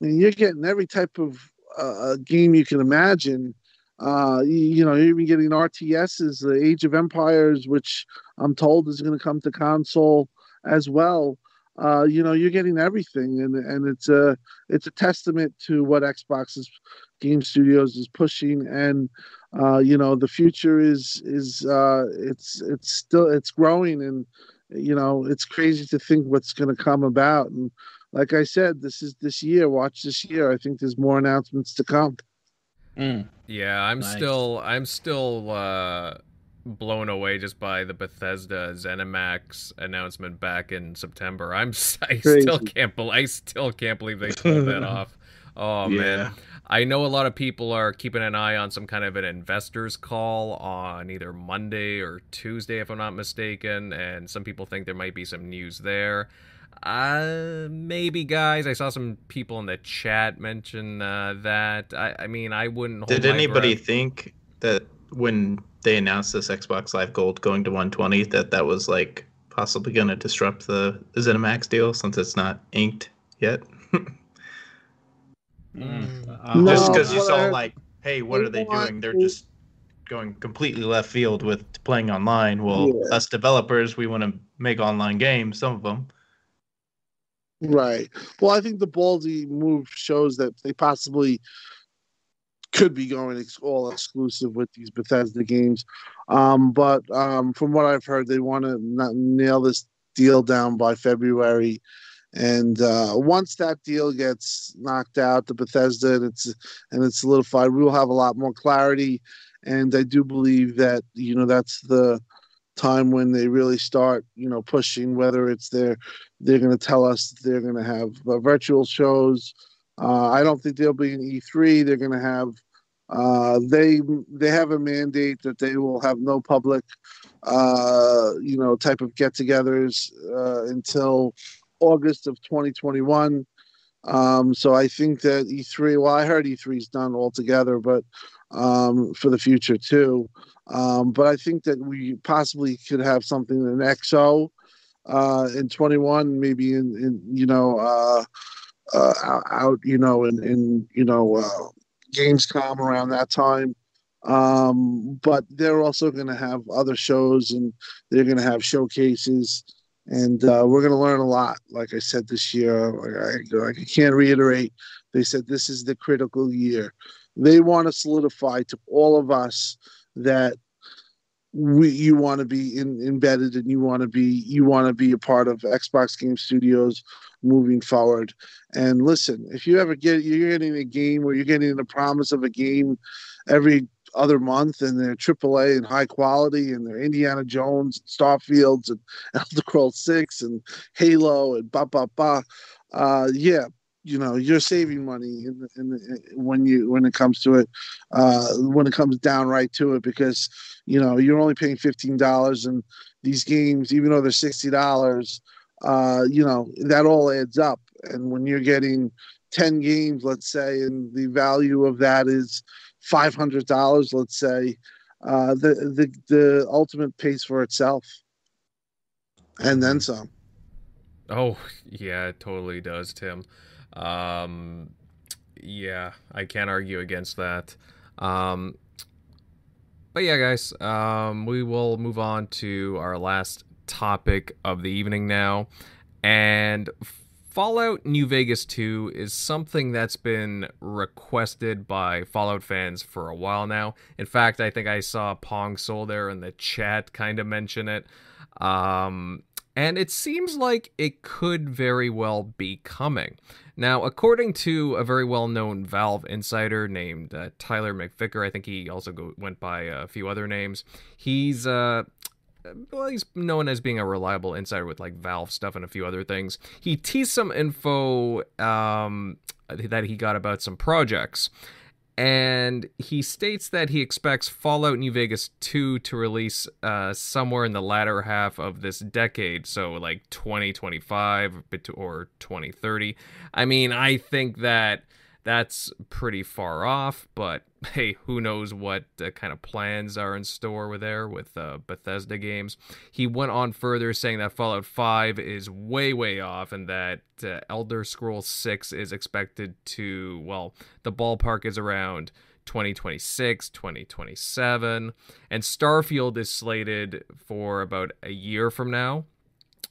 I mean, you're getting every type of uh, game you can imagine. Uh, you, you, know, you're even getting RTSs, the Age of Empires, which I'm told is going to come to console as well. Uh, you know, you're getting everything, and and it's a it's a testament to what Xbox's game studios is pushing, and uh, you know, the future is is uh, it's it's still it's growing, and you know, it's crazy to think what's going to come about. And like I said, this is this year. Watch this year. I think there's more announcements to come. Mm. Yeah, I'm nice. still I'm still uh blown away just by the Bethesda ZeniMax announcement back in September. I'm I Crazy. still can't believe I still can't believe they pulled that off. Oh yeah. man. I know a lot of people are keeping an eye on some kind of an investors call on either Monday or Tuesday if I'm not mistaken and some people think there might be some news there. Uh, maybe, guys. I saw some people in the chat mention uh, that. I, I mean, I wouldn't. Did anybody breath. think that when they announced this Xbox Live Gold going to 120, that that was like possibly going to disrupt the ZeniMax deal since it's not inked yet? mm. no, just because you saw like, hey, what are they doing? They're just going completely left field with playing online. Well, yeah. us developers, we want to make online games. Some of them. Right. Well, I think the Baldy move shows that they possibly could be going ex- all exclusive with these Bethesda games. Um, but um, from what I've heard, they want to nail this deal down by February. And uh, once that deal gets knocked out, the Bethesda and it's and it's solidified, we will have a lot more clarity. And I do believe that you know that's the time when they really start, you know, pushing. Whether it's their they're going to tell us they're going to have uh, virtual shows. Uh, I don't think they'll be in E3. They're going to have uh, they they have a mandate that they will have no public, uh, you know, type of get-togethers uh, until August of 2021. Um, so I think that E3. Well, I heard E3 is done altogether, but um, for the future too. Um, but I think that we possibly could have something in XO uh, in 21, maybe in, in you know uh, uh, out you know in in you know uh, Gamescom around that time. Um, but they're also going to have other shows and they're going to have showcases. And uh, we're going to learn a lot. Like I said this year, I, I can't reiterate. They said this is the critical year. They want to solidify to all of us that we, you want to be in, embedded and you want to be you want to be a part of Xbox Game Studios moving forward. And listen, if you ever get you're getting a game where you're getting the promise of a game every other month and they're AAA and high quality and they're Indiana Jones, and Starfields and Elder Scrolls Six and Halo and ba ba ba. Uh, yeah, you know you're saving money in, in, when you when it comes to it uh, when it comes down right to it because you know you're only paying fifteen dollars and these games even though they're sixty dollars uh, you know that all adds up and when you're getting 10 games let's say and the value of that is $500 let's say uh, the, the the ultimate pays for itself. And then some. Oh yeah it totally does tim. Um, yeah i can't argue against that. Um, but yeah guys um, we will move on to our last topic of the evening now. And Fallout New Vegas 2 is something that's been requested by Fallout fans for a while now. In fact, I think I saw Pong Soul there in the chat kind of mention it. Um, and it seems like it could very well be coming. Now, according to a very well known Valve insider named uh, Tyler McVicker, I think he also go- went by a few other names, he's uh, well, he's known as being a reliable insider with like Valve stuff and a few other things. He teased some info um, that he got about some projects. and he states that he expects Fallout New Vegas 2 to release uh, somewhere in the latter half of this decade, so like 2025 or 2030. I mean, I think that that's pretty far off, but hey, who knows what uh, kind of plans are in store with there with uh, Bethesda games. He went on further saying that Fallout 5 is way, way off and that uh, Elder Scrolls 6 is expected to, well, the ballpark is around 2026, 2027, and Starfield is slated for about a year from now,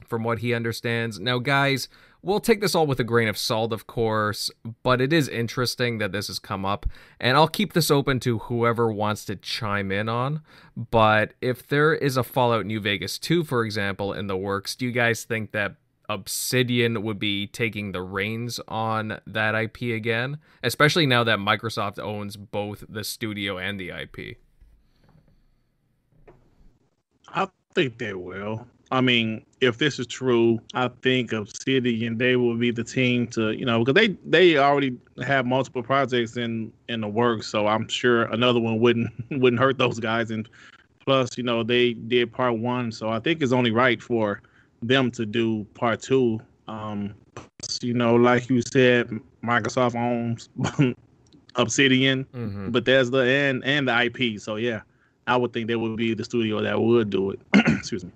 from what he understands. Now, guys, We'll take this all with a grain of salt, of course, but it is interesting that this has come up, and I'll keep this open to whoever wants to chime in on. But if there is a Fallout New Vegas 2, for example, in the works, do you guys think that Obsidian would be taking the reins on that IP again, especially now that Microsoft owns both the studio and the IP? I think they will. I mean, if this is true, I think Obsidian they will be the team to you know because they they already have multiple projects in in the works, so I'm sure another one wouldn't wouldn't hurt those guys. And plus, you know, they did part one, so I think it's only right for them to do part two. Um, you know, like you said, Microsoft owns Obsidian, mm-hmm. Bethesda, and and the IP. So yeah, I would think they would be the studio that would do it. Excuse me.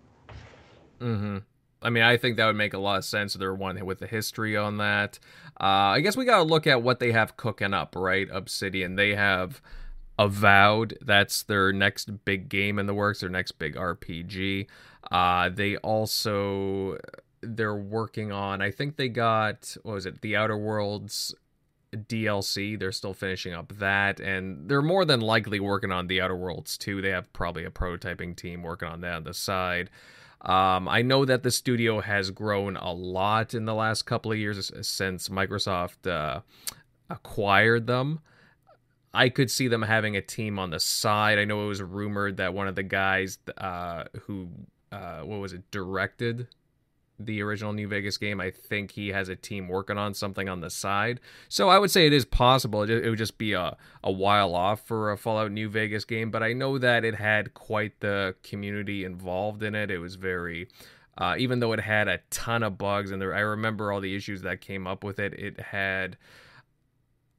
Mm-hmm. I mean, I think that would make a lot of sense. They're one with the history on that. Uh, I guess we got to look at what they have cooking up, right? Obsidian. They have Avowed. That's their next big game in the works. Their next big RPG. Uh, they also they're working on. I think they got what was it? The Outer Worlds DLC. They're still finishing up that, and they're more than likely working on the Outer Worlds too. They have probably a prototyping team working on that on the side. Um, I know that the studio has grown a lot in the last couple of years since Microsoft uh, acquired them. I could see them having a team on the side. I know it was rumored that one of the guys uh, who, uh, what was it, directed the original New Vegas game. I think he has a team working on something on the side. So I would say it is possible. It would just be a, a while off for a Fallout New Vegas game, but I know that it had quite the community involved in it. It was very. Uh, even though it had a ton of bugs, and there, I remember all the issues that came up with it. It had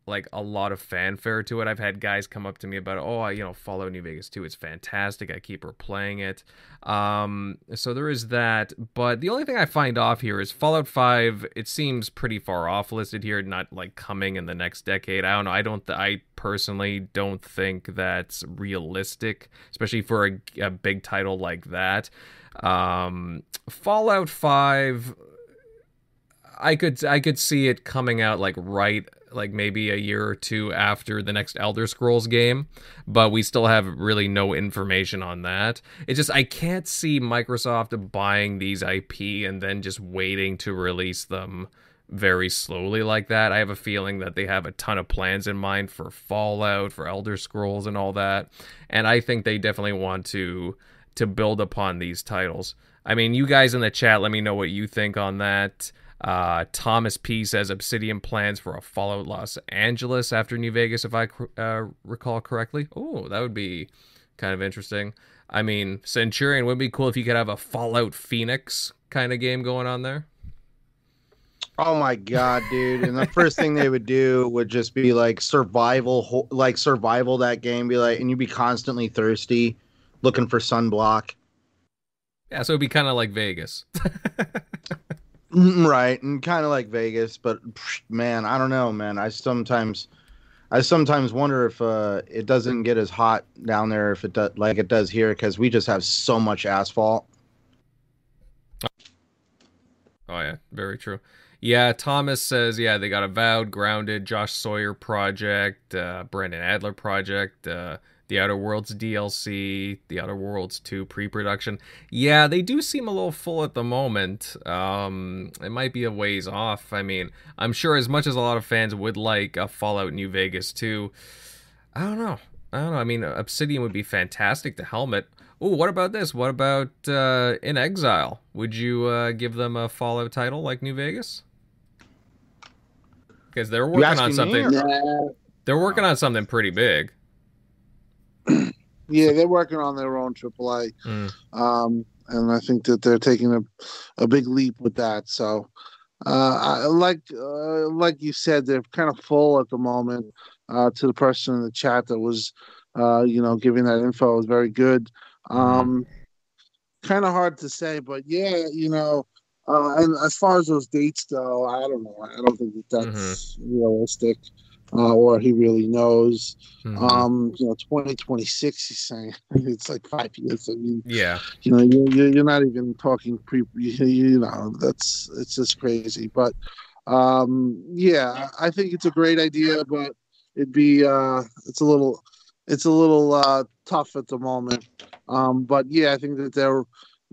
like a lot of fanfare to it. I've had guys come up to me about, oh, I, you know, Fallout New Vegas 2. It's fantastic. I keep replaying it. Um, so there is that. But the only thing I find off here is Fallout 5. It seems pretty far off listed here, not like coming in the next decade. I don't know. I don't. Th- I personally don't think that's realistic, especially for a, a big title like that. Um, Fallout 5 I could I could see it coming out like right like maybe a year or two after the next Elder Scrolls game, but we still have really no information on that. It's just I can't see Microsoft buying these IP and then just waiting to release them very slowly like that. I have a feeling that they have a ton of plans in mind for Fallout, for Elder Scrolls and all that. And I think they definitely want to to build upon these titles. I mean, you guys in the chat, let me know what you think on that. Uh, Thomas P says Obsidian plans for a Fallout Los Angeles after New Vegas, if I uh, recall correctly. Oh, that would be kind of interesting. I mean, Centurion would be cool if you could have a Fallout Phoenix kind of game going on there. Oh my god, dude! And the first thing they would do would just be like survival, like survival that game. Be like, and you'd be constantly thirsty, looking for sunblock. Yeah, so it'd be kind of like Vegas. Mm, right, and kind of like Vegas, but man, I don't know, man. I sometimes, I sometimes wonder if uh, it doesn't get as hot down there if it does like it does here because we just have so much asphalt. Oh yeah, very true. Yeah, Thomas says yeah they got Avowed, Grounded, Josh Sawyer project, uh, Brandon Adler project. Uh, the Outer Worlds DLC, the Outer Worlds 2 pre-production. Yeah, they do seem a little full at the moment. Um, it might be a ways off. I mean, I'm sure as much as a lot of fans would like a Fallout New Vegas 2, I don't know. I don't know. I mean, Obsidian would be fantastic to helmet. Oh, what about this? What about uh, inXile? Would you uh, give them a Fallout title like New Vegas? Because they're working on something. They're working on something pretty big. Yeah, they're working on their own AAA, Mm. um, and I think that they're taking a, a big leap with that. So, uh, I, like uh, like you said, they're kind of full at the moment. Uh, to the person in the chat that was, uh, you know, giving that info was very good. Um, kind of hard to say, but yeah, you know. Uh, and as far as those dates go, I don't know. I don't think that that's realistic, uh, or he really knows. Mhm. Um, you know, 2026, he's saying it's like five years. I mean, yeah. you know, you, you're not even talking pre, you, you know, that's, it's just crazy. But, um, yeah, I think it's a great idea, but it'd be, uh, it's a little, it's a little, uh, tough at the moment. Um, but yeah, I think that they're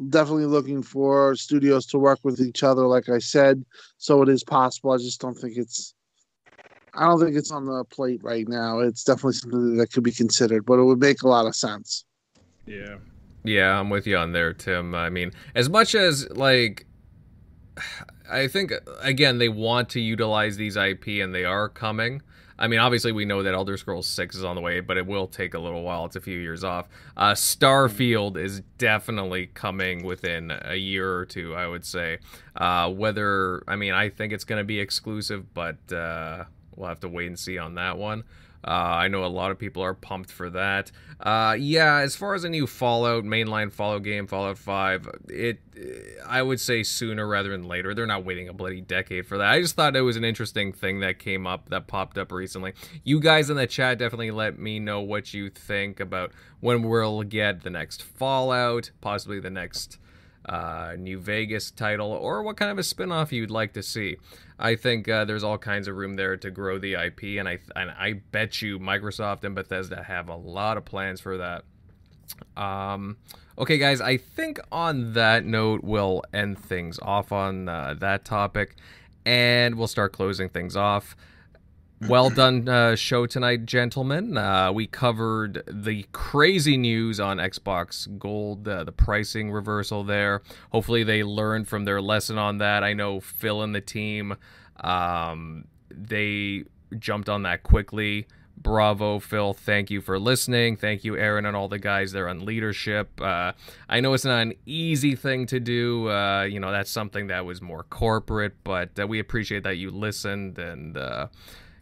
definitely looking for studios to work with each other, like I said. So it is possible. I just don't think it's, I don't think it's on the plate right now. It's definitely something that could be considered, but it would make a lot of sense. Yeah. Yeah, I'm with you on there, Tim. I mean, as much as like I think again they want to utilize these IP and they are coming. I mean, obviously we know that Elder Scrolls 6 is on the way, but it will take a little while. It's a few years off. Uh, Starfield is definitely coming within a year or two, I would say. Uh, whether I mean, I think it's going to be exclusive, but uh, we'll have to wait and see on that one. Uh, I know a lot of people are pumped for that. Uh, yeah, as far as a new Fallout mainline Fallout game, Fallout Five, it I would say sooner rather than later. They're not waiting a bloody decade for that. I just thought it was an interesting thing that came up that popped up recently. You guys in the chat definitely let me know what you think about when we'll get the next Fallout, possibly the next uh, New Vegas title, or what kind of a spin-off you'd like to see. I think uh, there's all kinds of room there to grow the IP, and I and I bet you Microsoft and Bethesda have a lot of plans for that. Um, okay, guys, I think on that note we'll end things off on uh, that topic, and we'll start closing things off. Well done uh, show tonight, gentlemen. Uh, we covered the crazy news on Xbox Gold, uh, the pricing reversal there. Hopefully, they learned from their lesson on that. I know Phil and the team, um, they jumped on that quickly. Bravo, Phil. Thank you for listening. Thank you, Aaron, and all the guys there on leadership. Uh, I know it's not an easy thing to do. Uh, you know, that's something that was more corporate, but uh, we appreciate that you listened and uh,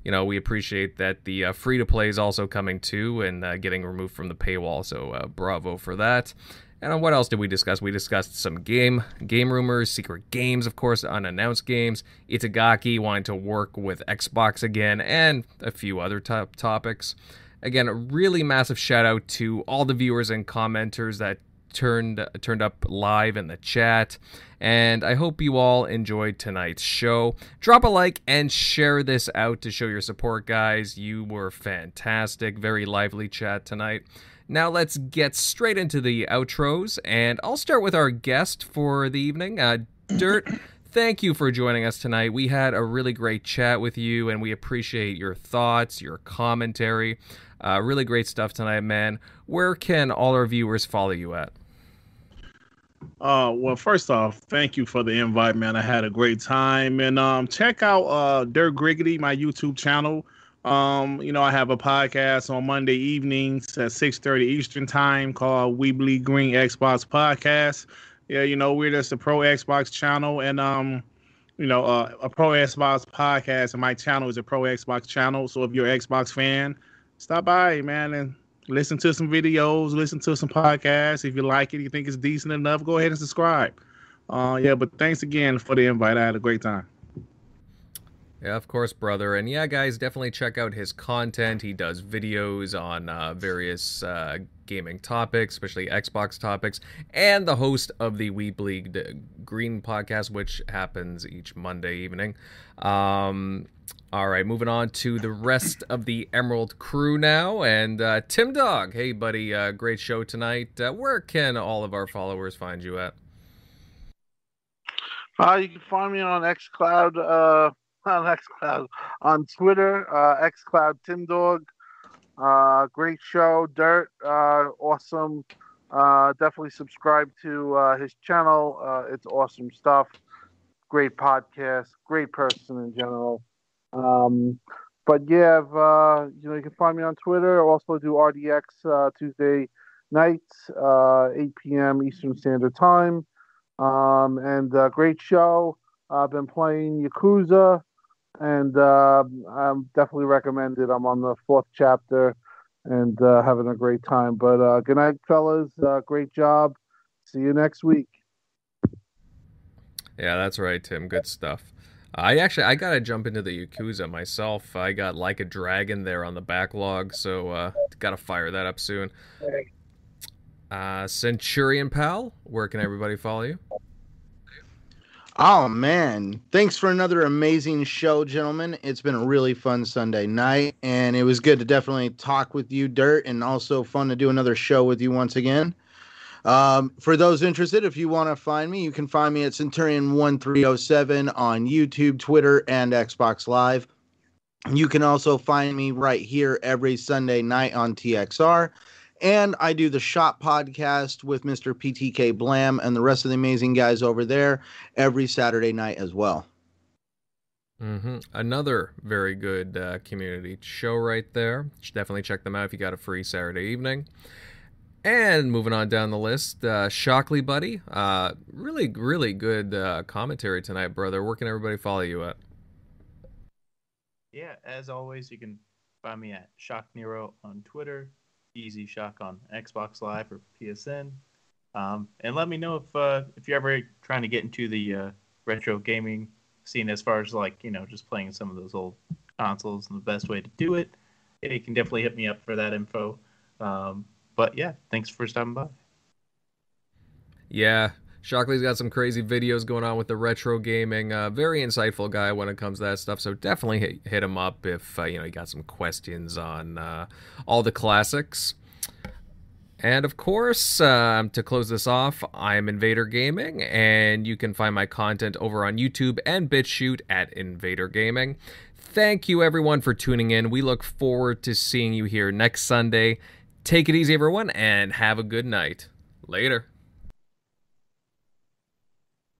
you know, we appreciate that the uh, free to play is also coming too and uh, getting removed from the paywall. So uh, bravo for that. And uh, what else did we discuss? We discussed some game game rumors, secret games, of course, unannounced games. Itagaki wanting to work with Xbox again, and a few other top topics. Again, a really massive shout out to all the viewers and commenters that turned turned up live in the chat. And i hope you all enjoyed tonight's show. Drop a like and share this out to show your support guys. You were fantastic. Very lively chat tonight. Now let's get straight into the outros. And i'll start with our guest for the evening uh, dirt. Thank you for joining us tonight. We had a really great chat with you and we appreciate your thoughts your commentary. Uh, really great stuff tonight man. Where can all our viewers follow you at Uh, well, first off, thank you for the invite, man. I had a great time, and um, check out uh Dirt Griggity, my YouTube channel. Um, you know, I have a podcast on Monday evenings at six thirty Eastern time called We Bleed Green Xbox Podcast. Yeah, you know, we're just a pro Xbox channel, and um, you know, uh, a pro Xbox podcast, and my channel is a pro Xbox channel. So if you're an Xbox fan, stop by, man, and listen to some videos, listen to some podcasts. If you like it, you think it's decent enough, go ahead and subscribe. Uh, yeah, but thanks again for the invite. I had a great time. Yeah, of course, brother. And yeah, guys, definitely check out his content. He does videos on uh, various uh, gaming topics, especially Xbox topics, and the host of the We Bleed Green podcast, which happens each Monday evening. Um, all right, moving on to the rest of the Emerald crew now. And uh, Tim Dog, hey, buddy, uh, great show tonight. Uh, where can all of our followers find you at? Uh, you can find me on XCloud, uh, on XCloud, on Twitter, uh, XCloud Tim Dog. Uh, great show, Dirt, uh, awesome. Uh, definitely subscribe to uh, his channel. Uh, it's awesome stuff. Great podcast, great person in general. Um, but yeah, uh, you know, you can find me on Twitter. I also do RDX uh, Tuesday nights, uh, 8 p.m. Eastern Standard Time. Um, and uh, great show. I've been playing Yakuza, and uh, I'm definitely recommended. I'm on the fourth chapter and uh, having a great time. But uh, good night, fellas. Uh, great job. See you next week. Yeah, that's right, Tim. Good stuff. I actually I gotta jump into the Yakuza myself. I got like a dragon there on the backlog, so uh, gotta fire that up soon. Uh, Centurion pal, where can everybody follow you? Oh man, thanks for another amazing show, gentlemen. It's been a really fun Sunday night, and it was good to definitely talk with you, Dirt, and also fun to do another show with you once again. Um, for those interested, if you want to find me, you can find me at Centurion1307 on YouTube, Twitter, and Xbox Live. You can also find me right here every Sunday night on TXR. And I do the Shop podcast with Mr. PTK Blam and the rest of the amazing guys over there every Saturday night as well. Mm-hmm. Another very good uh, community show right there. Definitely check them out if you got a free Saturday evening. And moving on down the list, uh, Shockley Buddy. Uh, really, really good uh, commentary tonight, brother. Where can everybody follow you at? Yeah, as always, you can find me at Shock Nero on Twitter, Easy Shock on Xbox Live or PSN. Um, and let me know if uh, if you're ever trying to get into the uh, retro gaming scene, as far as like you know, just playing some of those old consoles and the best way to do it. You can definitely hit me up for that info. Um, but yeah, thanks for stopping by. Yeah, Shockley's got some crazy videos going on with the retro gaming. Uh, very insightful guy when it comes to that stuff. So definitely hit, hit him up if uh, you know you got some questions on uh, all the classics. And of course, um, to close this off, I'm Invader Gaming, and you can find my content over on YouTube and BitChute at Invader Gaming. Thank you, everyone, for tuning in. We look forward to seeing you here next Sunday. Take it easy, everyone, and have a good night. Later.